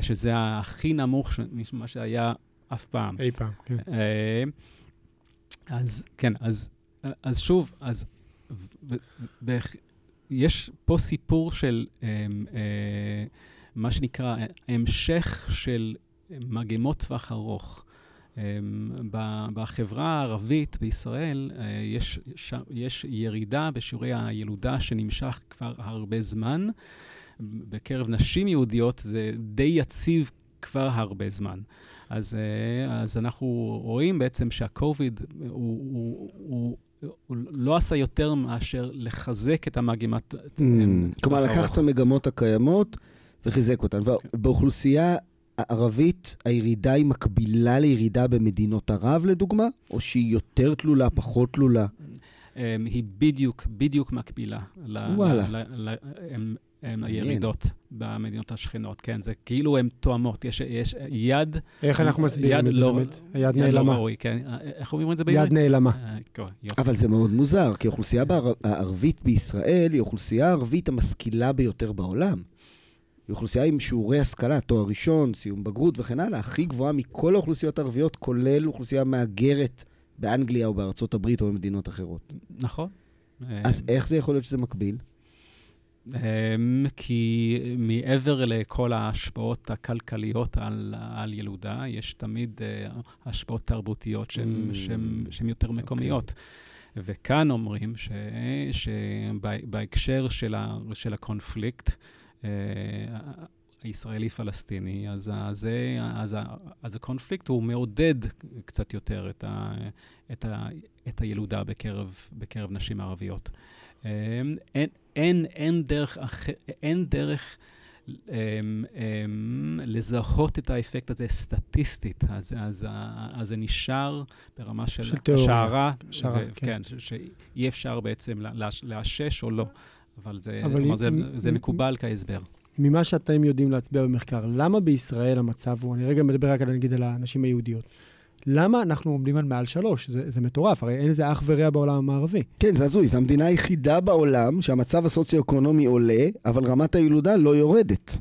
שזה הכי נמוך ממה שהיה אף פעם. אי פעם, כן. אז כן, אז, אז שוב, אז ו, ו, יש פה סיפור של אה, אה, מה שנקרא המשך של מגמות טווח ארוך. בחברה הערבית בישראל יש, יש ירידה בשיעורי הילודה שנמשך כבר הרבה זמן. בקרב נשים יהודיות זה די יציב כבר הרבה זמן. אז, אז אנחנו רואים בעצם שהקוביד הוא, הוא, הוא, הוא לא עשה יותר מאשר לחזק את המגמת... Mm, כלומר, לקח את המגמות הקיימות וחיזק אותן. Okay. באוכלוסייה הערבית, הירידה היא מקבילה לירידה במדינות ערב, לדוגמה? או שהיא יותר תלולה, פחות תלולה? היא בדיוק, בדיוק מקבילה. וואלה. הן הירידות במדינות השכנות, כן, זה כאילו הן תואמות, יש, יש יד... איך אנחנו מסבירים את זה לא, באמת? היד נעלמה. לא ראוי, כן, איך אומרים את זה בעברית? יד נעלמה. אה, אבל זה מאוד מוזר, כי האוכלוסייה הערבית בישראל היא האוכלוסייה הערבית המשכילה ביותר בעולם. היא אוכלוסייה עם שיעורי השכלה, תואר ראשון, סיום בגרות וכן הלאה, הכי גבוהה מכל האוכלוסיות הערביות, כולל אוכלוסייה מהגרת באנגליה או בארצות הברית או במדינות אחרות. נכון. אז איך זה יכול להיות שזה מקביל? כי מעבר לכל ההשפעות הכלכליות על, על ילודה, יש תמיד uh, השפעות תרבותיות שהן mm. יותר מקומיות. Okay. אוקיי. וכאן אומרים שבהקשר של, של הקונפליקט, uh, הישראלי-פלסטיני, אז, אז, אז, אז הקונפליקט הוא מעודד קצת יותר את, ה, את, ה, את הילודה בקרב, בקרב נשים ערביות. אין, אין, אין דרך, אין דרך um, um, לזהות את האפקט הזה סטטיסטית, אז, אז, אז זה נשאר ברמה של, של. השערה, השערה, ו- כן, כן שאי אפשר בעצם לאשש או לא, אבל זה, אבל זה, מ- זה מקובל כהסבר. ממה שאתם יודעים להצביע במחקר, למה בישראל המצב הוא, אני רגע מדבר רק על, נגיד, על הנשים היהודיות, למה אנחנו עומדים על מעל שלוש? זה, זה מטורף, הרי אין לזה אח ורע בעולם המערבי. כן, זה הזוי, זו המדינה היחידה בעולם שהמצב הסוציו-אקונומי עולה, אבל רמת הילודה לא יורדת.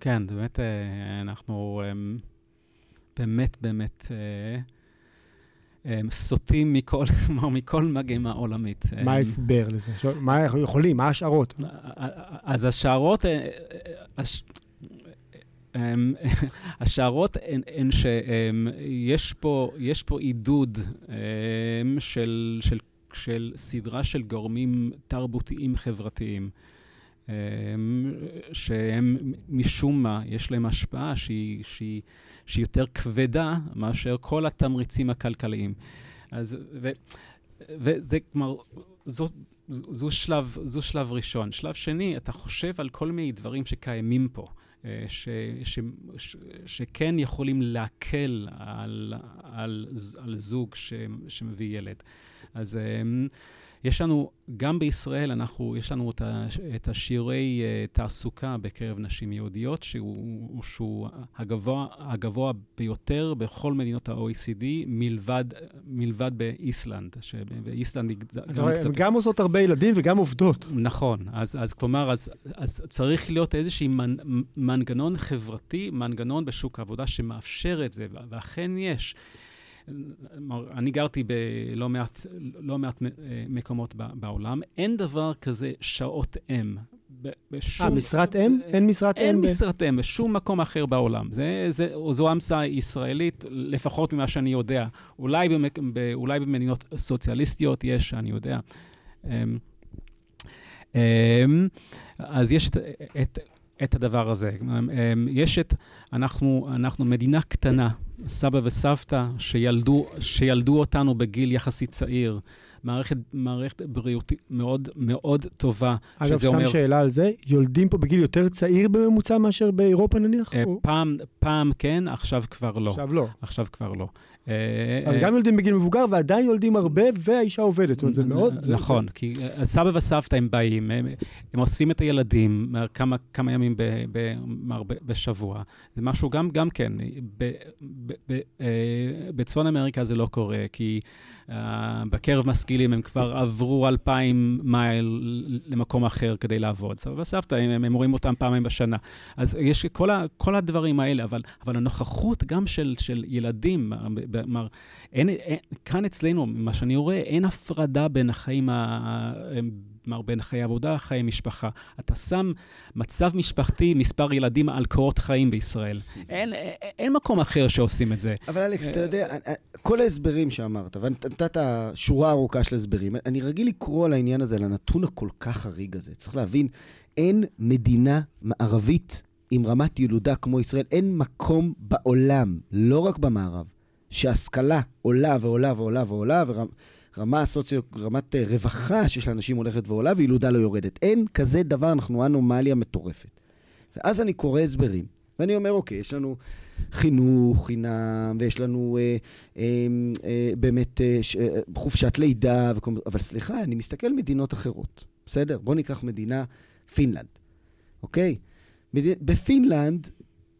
כן, באמת, אה, אנחנו אמ, באמת, באמת אה, סוטים מכל, מכל מגמה עולמית. מה ההסבר לזה? מה אנחנו יכולים? מה ההשערות? אז השערות... אמ, השערות הן שיש פה, פה עידוד אמ, של, של, של סדרה של גורמים תרבותיים חברתיים, אמ, שהם משום מה, יש להם השפעה שהיא, שהיא, שהיא יותר כבדה מאשר כל התמריצים הכלכליים. אז, ו, וזה כלומר, זו, זו, שלב, זו שלב ראשון. שלב שני, אתה חושב על כל מיני דברים שקיימים פה. ש, ש, ש, שכן יכולים להקל על, על, על זוג ש, שמביא ילד. אז אה, יש לנו, גם בישראל, אנחנו, יש לנו את, את השיעורי uh, תעסוקה בקרב נשים יהודיות, שהוא, שהוא הגבוה, הגבוה ביותר בכל מדינות ה-OECD, מלבד, מלבד באיסלנד, שבאיסלנד היא גם קצת... הן גם עושות הרבה ילדים וגם עובדות. נכון, אז, אז כלומר, אז, אז צריך להיות איזשהו מנ, מנגנון חברתי, מנגנון בשוק העבודה שמאפשר את זה, ואכן יש. אני גרתי בלא מעט, לא מעט מקומות בעולם, אין דבר כזה שעות אם. בשום... אה, משרת אם? אין משרת אם? אין משרת אם בשום מקום אחר בעולם. זה, זה, זו המצאה ישראלית, לפחות ממה שאני יודע. אולי, במק... אולי במדינות סוציאליסטיות יש, אני יודע. אמ, אמ, אז יש את, את, את הדבר הזה. יש את, אנחנו, אנחנו מדינה קטנה, סבא וסבתא שילדו, שילדו אותנו בגיל יחסית צעיר. מערכת, מערכת בריאותית מאוד מאוד טובה. אגב, סתם אומר... שאלה על זה, יולדים פה בגיל יותר צעיר בממוצע מאשר באירופה נניח? אה, או... פעם, פעם כן, עכשיו כבר לא. עכשיו לא. עכשיו כבר לא. אז אה, גם יולדים בגיל מבוגר ועדיין יולדים הרבה והאישה עובדת. זאת אומרת, זה מאוד... נכון, כי אה, סבא וסבתא הם באים, הם, אוספים את הילדים כמה, ימים בשבוע. זה משהו גם, כן, בצפון אמריקה זה לא קורה, כי בקרב משכילים הם כבר עברו אלפיים מייל למקום אחר כדי לעבוד. סבא וסבתא, הם, רואים אותם פעמיים בשנה. אז יש כל, הדברים האלה, אבל, הנוכחות גם של ילדים, כלומר, אין, אין, כאן אצלנו, מה שאני רואה, אין הפרדה בין החיים, ה, כלומר, בין חיי עבודה לחיי משפחה. אתה שם מצב משפחתי, מספר ילדים על קורות חיים בישראל. אין, אין, אין מקום אחר שעושים את זה. אבל אלכס, אתה יודע, כל ההסברים שאמרת, ונתת שורה ארוכה של הסברים, אני רגיל לקרוא על העניין הזה, על הנתון הכל כך חריג הזה. צריך להבין, אין מדינה מערבית עם רמת ילודה כמו ישראל, אין מקום בעולם, לא רק במערב, שהשכלה עולה ועולה ועולה ועולה, ורמה סוציו, רמת אה, רווחה שיש לאנשים הולכת ועולה, וילודה לא יורדת. אין כזה דבר, אנחנו אנומליה מטורפת. ואז אני קורא הסברים, ואני אומר, אוקיי, יש לנו חינוך חינם, ויש לנו אה, אה, אה, באמת אה, ש, אה, חופשת לידה, וכל, אבל סליחה, אני מסתכל על מדינות אחרות, בסדר? בואו ניקח מדינה, פינלנד, אוקיי? מד... בפינלנד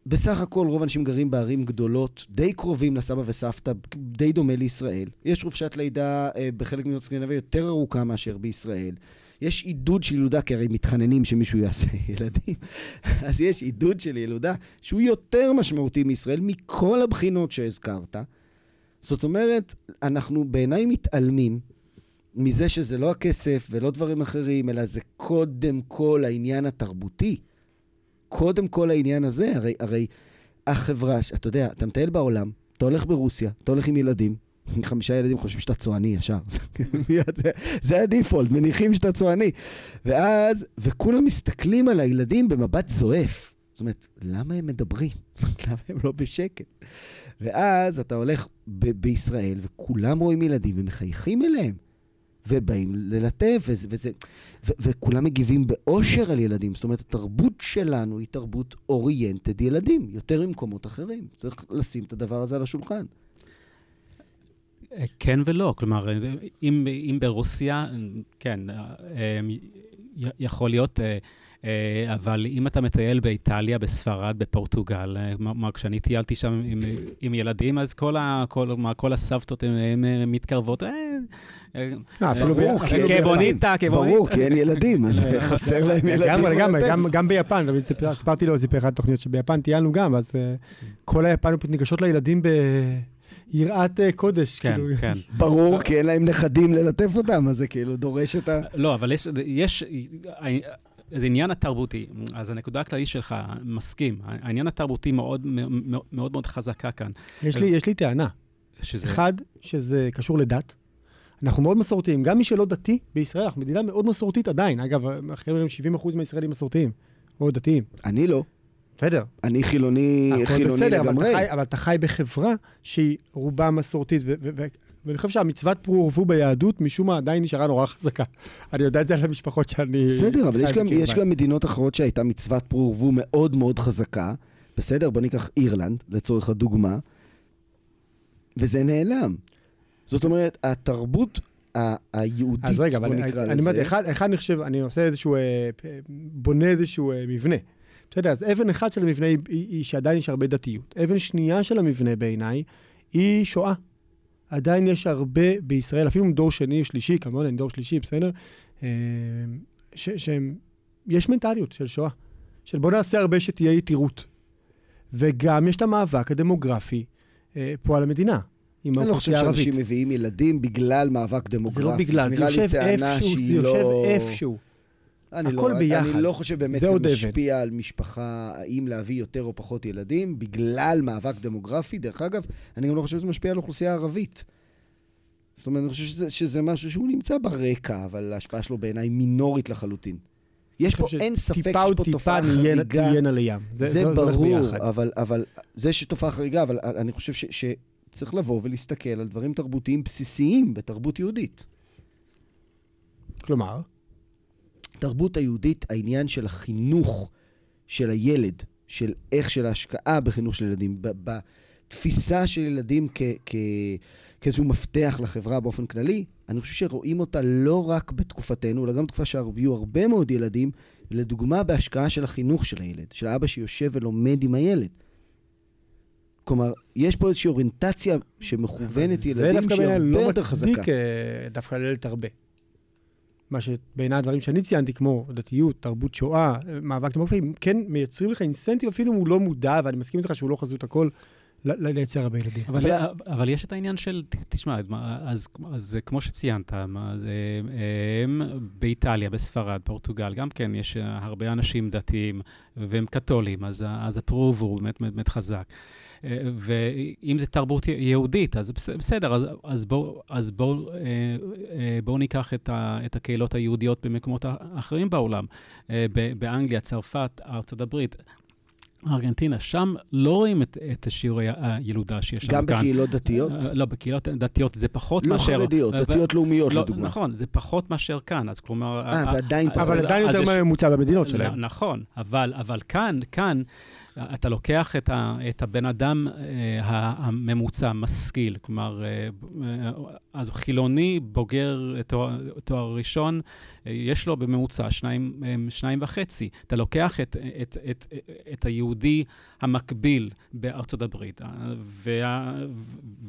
בסך הכל רוב האנשים גרים בערים גדולות, די קרובים לסבא וסבתא, די דומה לישראל. יש חופשת לידה אה, בחלק ממדינות סקנדינביה יותר ארוכה מאשר בישראל. יש עידוד של ילודה, כי הרי מתחננים שמישהו יעשה ילדים. אז יש עידוד של ילודה שהוא יותר משמעותי מישראל מכל הבחינות שהזכרת. זאת אומרת, אנחנו בעיניי מתעלמים מזה שזה לא הכסף ולא דברים אחרים, אלא זה קודם כל העניין התרבותי. קודם כל העניין הזה, הרי, הרי החברה, אתה יודע, אתה מטייל בעולם, אתה הולך ברוסיה, אתה הולך עם ילדים, חמישה ילדים חושבים שאתה צועני ישר. זה, זה הדיפולט, מניחים שאתה צועני. ואז, וכולם מסתכלים על הילדים במבט זועף. זאת אומרת, למה הם מדברים? למה הם לא בשקט? ואז אתה הולך ב- בישראל, וכולם רואים ילדים ומחייכים אליהם. ובאים ללטף, וזה, וזה, ו, וכולם מגיבים באושר על ילדים. זאת אומרת, התרבות שלנו היא תרבות אוריינטד ילדים, יותר ממקומות אחרים. צריך לשים את הדבר הזה על השולחן. כן ולא, כלומר, אם, אם ברוסיה, כן, יכול להיות אה, אבל אם אתה מטייל באיטליה, בספרד, בפורטוגל, כלומר, אה, כשאני טיילתי שם עם, עם ילדים, אז כל, ה, כל, מה, כל הסבתות הן מתקרבות. אפילו כבוניטה, כבוניטה. ברור, כי אין ילדים, אז חסר להם ילדים. לגמרי, גם ביפן, סיפרתי לו, סיפר אחת התוכניות שביפן טיילנו גם, אז כל היפנים ניגשות לילדים ב... יראת קודש. כן, כאילו. כן. ברור, כי אין להם נכדים ללטף אותם, אז זה כאילו דורש את ה... לא, אבל יש, יש, זה עניין התרבותי. אז הנקודה הכללית שלך, מסכים. העניין התרבותי מאוד מאוד מאוד, מאוד חזקה כאן. יש לי, יש לי טענה. שזה... אחד, שזה קשור לדת. אנחנו מאוד מסורתיים. גם מי שלא דתי בישראל, אנחנו מדינה מאוד מסורתית עדיין. אגב, מחקרים אומרים 70% מהישראלים מסורתיים, או דתיים. אני לא. בסדר. אני חילוני, חילוני בסדר, לגמרי. אבל, אבל אתה חי בחברה שהיא רובה מסורתית, ואני חושב שהמצוות פרו ורבו ביהדות, משום מה עדיין נשארה נורא חזקה. אני יודע את זה על המשפחות שאני... בסדר, אבל יש גם, יש גם מדינות אחרות שהייתה מצוות פרו ורבו מאוד מאוד חזקה. בסדר, בוא ניקח אירלנד, לצורך הדוגמה, וזה נעלם. זאת אומרת, התרבות היהודית, אז רגע, בוא נקרא אני, לזה. אני אומר, אחד, אחד אני חושב, אני עושה איזשהו, אה, בונה איזשהו אה, מבנה. יודע, אז אבן אחת של המבנה היא, היא, היא שעדיין יש הרבה דתיות. אבן שנייה של המבנה בעיניי היא שואה. עדיין יש הרבה בישראל, אפילו דור שני, שלישי, כמובן, אני דור שלישי, בסדר? אה, שהם, יש מנטליות של שואה, של בוא נעשה הרבה שתהיה יתירות. וגם יש את המאבק הדמוגרפי אה, פה על המדינה. עם האוכלוסייה הערבית. אני לא חושב שאנשים מביאים ילדים בגלל מאבק דמוגרפי. זה לא בגלל, זה יושב איפשהו, זה יושב לא... איפשהו. אני הכל לא, ביחד. אני לא חושב באמת זה, זה משפיע על משפחה, האם להביא יותר או פחות ילדים, בגלל מאבק דמוגרפי. דרך אגב, אני גם לא חושב שזה משפיע על האוכלוסייה הערבית. זאת אומרת, אני חושב שזה, שזה משהו שהוא נמצא ברקע, אבל ההשפעה שלו בעיניי מינורית לחלוטין. יש פה, חושב אין ספק שיש טיפה פה תופעה חריגה. תהיינה לים. זה, זה הולך ברור. אבל, אבל זה שתופעה חריגה, אבל אני חושב ש, שצריך לבוא ולהסתכל על דברים תרבותיים בסיסיים בתרבות יהודית. כלומר, תרבות היהודית, העניין של החינוך של הילד, של איך של ההשקעה בחינוך של ילדים, בתפיסה של ילדים כ- כ- כאיזשהו מפתח לחברה באופן כללי, אני חושב שרואים אותה לא רק בתקופתנו, אלא גם בתקופה שהיו הרבה מאוד ילדים, לדוגמה בהשקעה של החינוך של הילד, של אבא שיושב ולומד עם הילד. כלומר, יש פה איזושהי אוריינטציה שמכוונת זה ילדים דווקא שהיא בעיניי הרבה לא יותר חזקה. מצדיק אה, דווקא ללדת הרבה. מה שבעיניי הדברים שאני ציינתי, כמו דתיות, תרבות שואה, אה, מאבק דמוקרטי, כן מייצרים לך אינסנטיב, אפילו אם הוא לא מודע, ואני מסכים איתך שהוא לא חזות הכל, לייצר הרבה ילדים. אבל, אבל- אבל, יש את העניין של, תשמע, מה, אז, אז כמו שציינת, זה, הם, באיטליה, בספרד, פורטוגל, גם כן יש הרבה אנשים דתיים והם קתולים, אז, אז הפרוב הוא באמת באמת חזק. ואם זה תרבות יהודית, אז בס- בסדר, אז, אז בואו אז בוא, אה, אה, בוא ניקח את, ה, את הקהילות היהודיות במקומות אחרים בעולם, אה, באנגליה, צרפת, ארצות הברית. ארגנטינה, שם לא רואים את, את שיעורי הילודה שיש גם כאן. בקהילות דתיות? לא, בקהילות דתיות זה פחות לא מאשר... חרדיות, אה, דתיות לאומיות לא, לדוגמה. נכון, זה פחות מאשר כאן, אז כלומר... אה, זה עדיין פחות. אבל עדיין יותר יש- מהממוצע במדינות שלהם. נכון, אבל, אבל כאן, כאן, אתה לוקח את, ה, את הבן אדם אה, הממוצע, משכיל, כלומר, אה, אה, אז הוא חילוני, בוגר תואר, תואר ראשון, יש לו בממוצע שניים, שניים וחצי. אתה לוקח את, את, את, את היהודי המקביל בארצות הברית, אה, וה,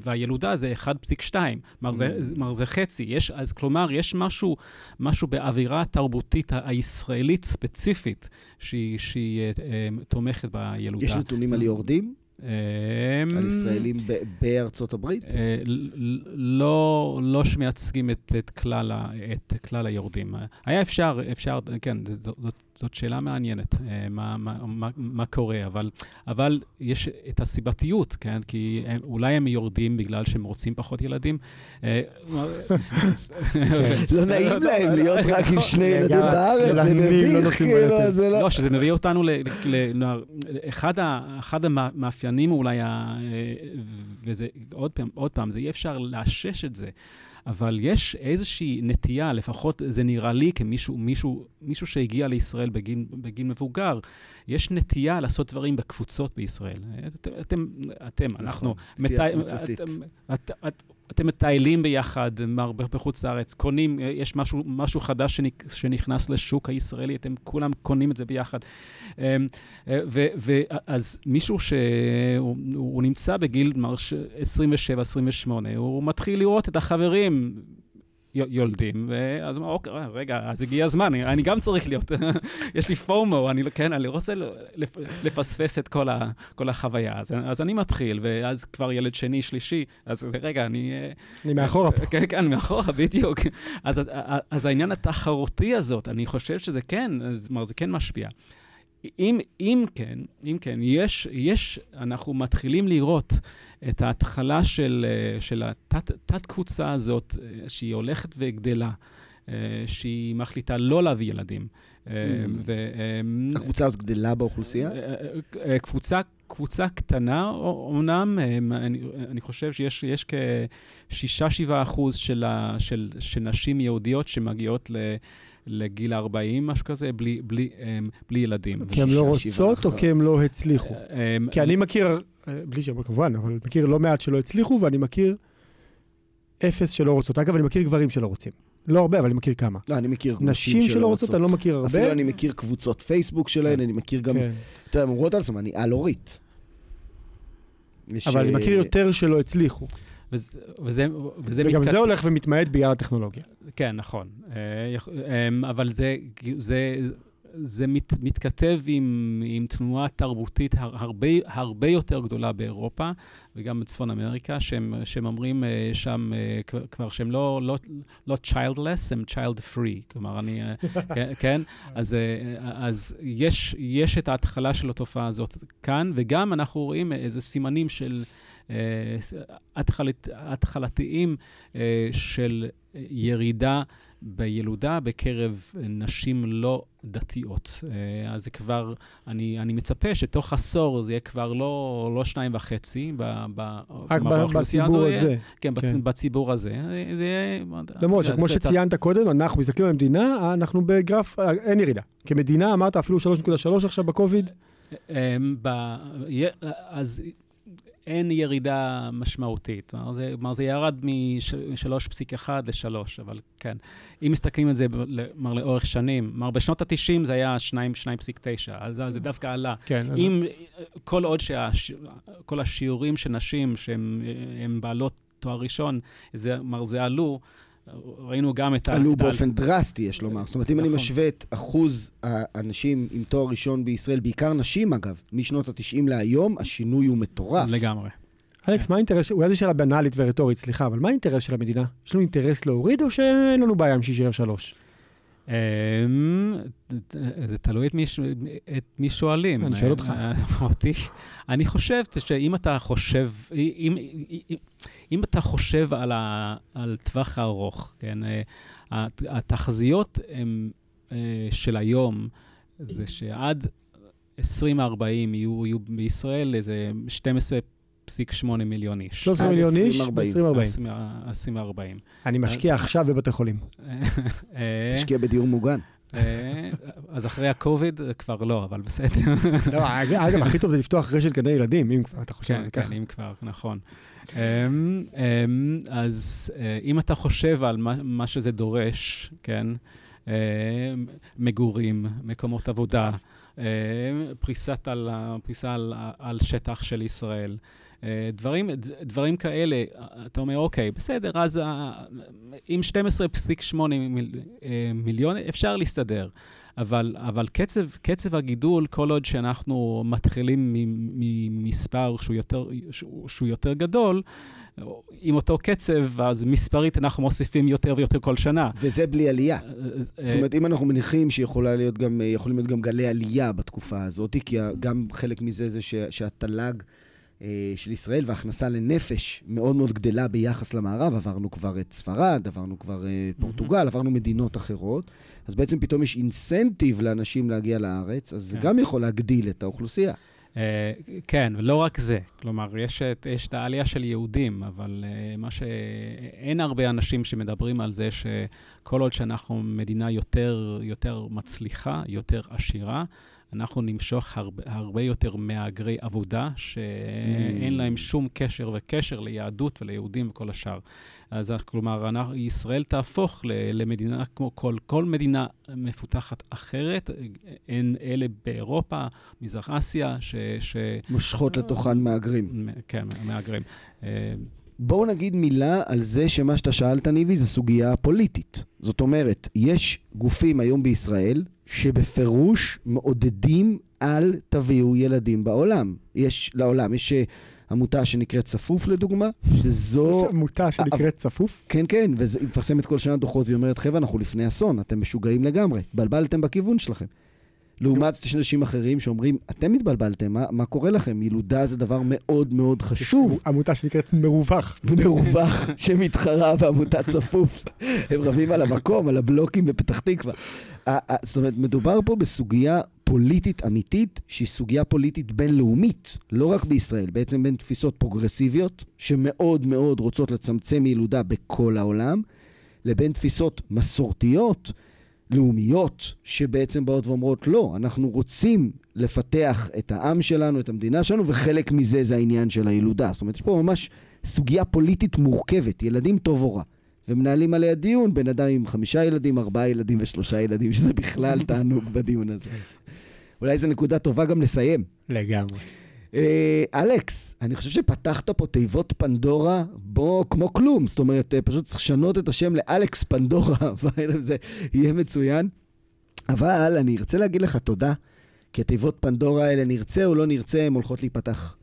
והילודה זה 1.2, כלומר זה, כלומר זה חצי. יש, אז כלומר, יש משהו, משהו באווירה התרבותית הישראלית ספציפית שהיא, שהיא אה, תומכת בילודה. יש נתונים על יורדים? אה, על ישראלים בארצות הברית? אה, לא, לא שמייצגים את, את, כלל ה, את כלל היורדים. היה אפשר, אפשר, כן, זאת, זאת, זאת שאלה מעניינת, אה, מה, מה, מה, מה קורה, אבל, אבל יש את הסיבתיות, כן? כי הם, אולי הם יורדים בגלל שהם רוצים פחות ילדים. אה, לא נעים להם להיות רק עם שני ילדים לגמרי, בארץ, זה לא מביך, כאילו. זה לא... לא, שזה מביא אותנו ל... ל, ל אחד, המאפיינים אולי, ה, וזה, עוד פעם, עוד פעם, זה אי אפשר לאשש את זה, אבל יש איזושהי נטייה, לפחות זה נראה לי כמישהו מישהו, מישהו שהגיע לישראל בגיל, בגיל מבוגר, יש נטייה לעשות דברים בקבוצות בישראל. את, אתם, אתם, אנחנו... נטייה מתי- קבוצתית. אתם, את, את, אתם מטיילים ביחד בחוץ לארץ, קונים, יש משהו, משהו חדש שנכ, שנכנס לשוק הישראלי, אתם כולם קונים את זה ביחד. אמ, אה, ואז מישהו שהוא הוא נמצא בגיל נאמר, ש- 27-28, הוא מתחיל לראות את החברים יולדים, ואז אומר, אוקיי, רגע, אז הגיע הזמן, אני, אני גם צריך להיות, יש לי פומו, אני, כן, אני רוצה לפ, לפספס את כל, ה, כל החוויה. אז, אז אני מתחיל, ואז כבר ילד שני, שלישי, אז רגע, אני... אה, אני מאחורה פה. כן, כן, מאחורה, בדיוק. אז, אז העניין התחרותי הזאת, אני חושב שזה כן, זאת אומרת, זה כן משפיע. אם, אם כן, אם כן, יש, יש, אנחנו מתחילים לראות את ההתחלה של, אה, של התת-קבוצה הזאת, אה, שהיא הולכת וגדלה, אה, שהיא מחליטה לא להביא ילדים. Mm. ו, אה, הקבוצה הזאת גדלה באוכלוסייה? קבוצה, קבוצה קטנה, אומנם, אני, אני חושב שיש יש כ-6-7 אחוז של, של, של נשים יהודיות שמגיעות ל... לגיל 40, משהו כזה, בלי, בלי, אמ, בלי ילדים. כי הן לא רוצות או אחר. כי הן לא הצליחו? אמ, כי אני מכיר, אה, בלי שם כמובן, אבל מכיר לא מעט שלא הצליחו, ואני מכיר אפס שלא רוצות. אגב, אני מכיר גברים שלא רוצים. לא הרבה, אבל אני מכיר כמה. לא, אני מכיר נשים שלא רוצות, אני לא מכיר הרבה. אפילו אני מכיר קבוצות פייסבוק שלהן, אני מכיר גם... כן. אתה יודע, הן אומרות על עצמן, אני על-הורית. אבל אני אה, מכיר יותר שלא הצליחו. וזה, וזה, וזה וגם מתכת- זה הולך ומתמעט בגלל הטכנולוגיה. כן, נכון. אה, אמ, אבל זה, זה, זה מת, מתכתב עם, עם תנועה תרבותית הר- הרבה, הרבה יותר גדולה באירופה, וגם בצפון אמריקה, שהם, שהם אומרים אה, שם אה, כבר- שהם לא, לא, לא childless, הם child free. כלומר, אני... כן, כן? אז, אז יש, יש את ההתחלה של התופעה הזאת כאן, וגם אנחנו רואים איזה סימנים של... התחלת, התחלתיים של ירידה בילודה בקרב נשים לא דתיות. אה, אז זה כבר, אני, אני מצפה שתוך עשור זה יהיה כבר לא, לא שניים וחצי, ב, ב, רק בציבור הזה. יהיה, כן, כן, בציבור הזה. זה. למרות שכמו שציינת קודם, אנחנו מסתכלים על המדינה, אנחנו בגרף, אה, אין ירידה. כמדינה, אמרת אפילו 3.3 עכשיו בקוביד. אה, אז אין ירידה משמעותית. כלומר, זה, ירד מ-3.1 ל-3, אבל כן. אם מסתכלים על זה, כלומר, לאורך שנים, כלומר, בשנות ה-90 זה היה 2.9, אז זה דווקא עלה. כן. אם, כל עוד שכל השיעורים של נשים שהן בעלות תואר ראשון, כלומר, זה עלו, ראינו גם את ה... עלו באופן דרסטי, יש לומר. זאת אומרת, אם אני נכון. משווה את אחוז האנשים עם תואר ראשון בישראל, בעיקר נשים אגב, משנות ה-90 להיום, השינוי הוא מטורף. לגמרי. אלכס, מה האינטרס, אולי זו שאלה בנאלית ורטורית, סליחה, אבל מה האינטרס של המדינה? יש לנו אינטרס להוריד או שאין לנו בעיה עם שישאר שלוש? אמ, זה תלוי את מי, את מי שואלים. אני שואל אותך. אותי. אני חושב שאם אתה חושב, אם, אם, אתה חושב על, ה, על טווח הארוך, כן, אה, התחזיות הם, אה, של היום זה שעד 2040 יהיו, יהיו בישראל איזה 12 12.8 מיליון איש. 13 מיליון איש ב-2040. 2040. אני משקיע עכשיו בבתי חולים. אה, תשקיע בדיור מוגן. אה, אז אחרי הקוביד כבר לא, אבל בסדר. לא, אגב, הכי טוב זה לפתוח רשת גני ילדים, אם כבר אתה חושב על זה ככה. כן, אם כבר, נכון. אמ, אמ, אז אה, אם אתה חושב על מה שזה דורש, כן, מגורים, מקומות עבודה, פריסה על שטח של ישראל, אה, דברים, דברים כאלה, אתה אומר, אוקיי, בסדר, אז עם 12.8 מיל, אה, מיליון אפשר להסתדר. אבל, אבל קצב, קצב הגידול, כל עוד שאנחנו מתחילים ממספר שהוא יותר, שהוא, שהוא יותר גדול, עם אותו קצב, אז מספרית אנחנו מוסיפים יותר ויותר כל שנה. וזה בלי עלייה. אה, זאת אומרת, אם אנחנו מניחים שיכולים להיות להיות גם גלי עלייה בתקופה הזאת, כי גם חלק מזה זה שהתל"ג... אה, של ישראל, והכנסה לנפש מאוד מאוד גדלה ביחס למערב. עברנו כבר את ספרד, עברנו כבר אה, פורטוגל, עברנו מדינות אחרות. אז בעצם פתאום יש אינסנטיב לאנשים להגיע לארץ, אז זה כן. גם יכול להגדיל את האוכלוסייה. Uh, כן, ולא רק זה. כלומר, יש את, יש את העלייה של יהודים, אבל uh, מה ש... אין הרבה אנשים שמדברים על זה שכל עוד שאנחנו מדינה יותר, יותר מצליחה, יותר עשירה, אנחנו נמשוך הרבה, הרבה יותר מהגרי עבודה, שאין mm. להם שום קשר וקשר ליהדות וליהודים וכל השאר. אז כלומר, אנחנו, ישראל תהפוך למדינה כמו כל, כל מדינה מפותחת אחרת, אין אלה באירופה, מזרח אסיה, ש... ש... מושכות לתוכן מהגרים. כן, מהגרים. אה, בואו נגיד מילה על זה שמה שאתה שאלת, ניבי, זה סוגיה פוליטית. זאת אומרת, יש גופים היום בישראל שבפירוש מעודדים אל תביאו ילדים בעולם. יש, לעולם, יש אה, עמותה שנקראת צפוף לדוגמה, שזו... יש עמותה שנקראת צפוף? כן, כן, והיא מפרסמת כל שנה דוחות והיא אומרת, חבר'ה, אנחנו לפני אסון, אתם משוגעים לגמרי, התבלבלתם בכיוון שלכם. לעומת יש אנשים אחרים שאומרים, אתם התבלבלתם, מה, מה קורה לכם? ילודה זה דבר מאוד מאוד חשוב. עמותה שנקראת מרווח. מרווח, שמתחרה בעמותת צפוף. הם רבים על המקום, על הבלוקים בפתח תקווה. זאת אומרת, מדובר פה בסוגיה פוליטית אמיתית, שהיא סוגיה פוליטית בינלאומית, לא רק בישראל, בעצם בין תפיסות פרוגרסיביות, שמאוד מאוד רוצות לצמצם ילודה בכל העולם, לבין תפיסות מסורתיות, לאומיות, שבעצם באות ואומרות, לא, אנחנו רוצים לפתח את העם שלנו, את המדינה שלנו, וחלק מזה זה העניין של הילודה. זאת אומרת, יש פה ממש סוגיה פוליטית מורכבת, ילדים טוב או רע. ומנהלים עליה דיון, בן אדם עם חמישה ילדים, ארבעה ילדים ושלושה ילדים, שזה בכלל תענוג בדיון הזה. אולי זו נקודה טובה גם לסיים. לגמרי. אה, אלכס, אני חושב שפתחת פה תיבות פנדורה, בוא, כמו כלום. זאת אומרת, אה, פשוט צריך לשנות את השם לאלכס פנדורה, זה יהיה מצוין. אבל אני ארצה להגיד לך תודה, כי התיבות פנדורה האלה, נרצה או לא נרצה, הן הולכות להיפתח.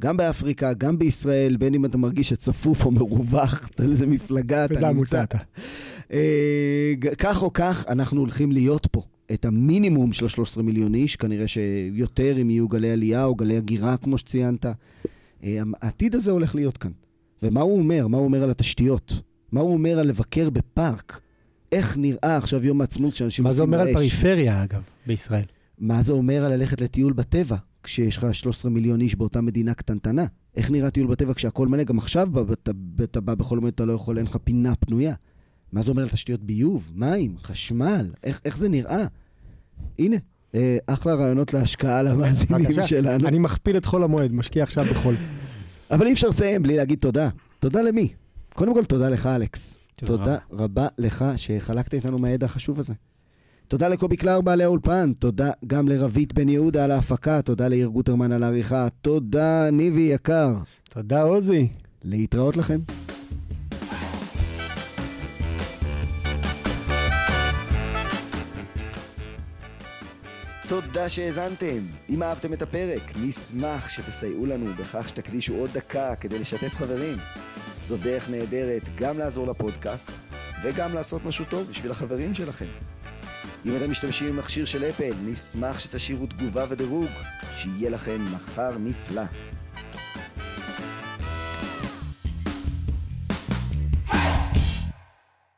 גם באפריקה, גם בישראל, בין אם אתה מרגיש שצפוף או מרווח, אתה איזה מפלגה, אתה נמצא. וזה עמוצה אתה. כך או כך, אנחנו הולכים להיות פה. את המינימום של ה-13 מיליון איש, כנראה שיותר אם יהיו גלי עלייה או גלי הגירה, כמו שציינת. אה, העתיד הזה הולך להיות כאן. ומה הוא אומר? מה הוא אומר על התשתיות? מה הוא אומר על לבקר בפארק? איך נראה עכשיו יום העצמאות שאנשים מה זה עושים אומר על? פריפריה, אגב, בישראל? מה זה אומר על ללכת לטיול בטבע, כשיש לך 13 מיליון איש באותה מדינה קטנטנה? איך נראה טיול בטבע כשהכול מלא? גם עכשיו אתה בא בכל moment אתה לא יכול, אין לך פינה פנויה. מה זה אומר על תשתיות ביוב, מים, חשמל? איך, איך זה נראה? הנה, אה, אחלה רעיונות להשקעה למאזינים. שלנו. אני מכפיל את חול המועד, משקיע עכשיו בחול. אבל אי אפשר לסיים בלי להגיד תודה. תודה למי? קודם כל, תודה לך, אלכס. תודה תודה רבה לך שחלקת איתנו מהידע החשוב הזה. תודה לקובי קלר בעלי האולפן, תודה גם לרבית בן יהודה על ההפקה, תודה ליאיר גוטרמן על העריכה, תודה ניבי יקר. תודה, עוזי. להתראות לכם. תודה שהאזנתם. אם אהבתם את הפרק, נשמח שתסייעו לנו בכך שתקדישו עוד דקה כדי לשתף חברים. זו דרך נהדרת גם לעזור לפודקאסט וגם לעשות משהו טוב בשביל החברים שלכם. אם אתם משתמשים במכשיר של אפל, נשמח שתשאירו תגובה ודירוג. שיהיה לכם מחר נפלא.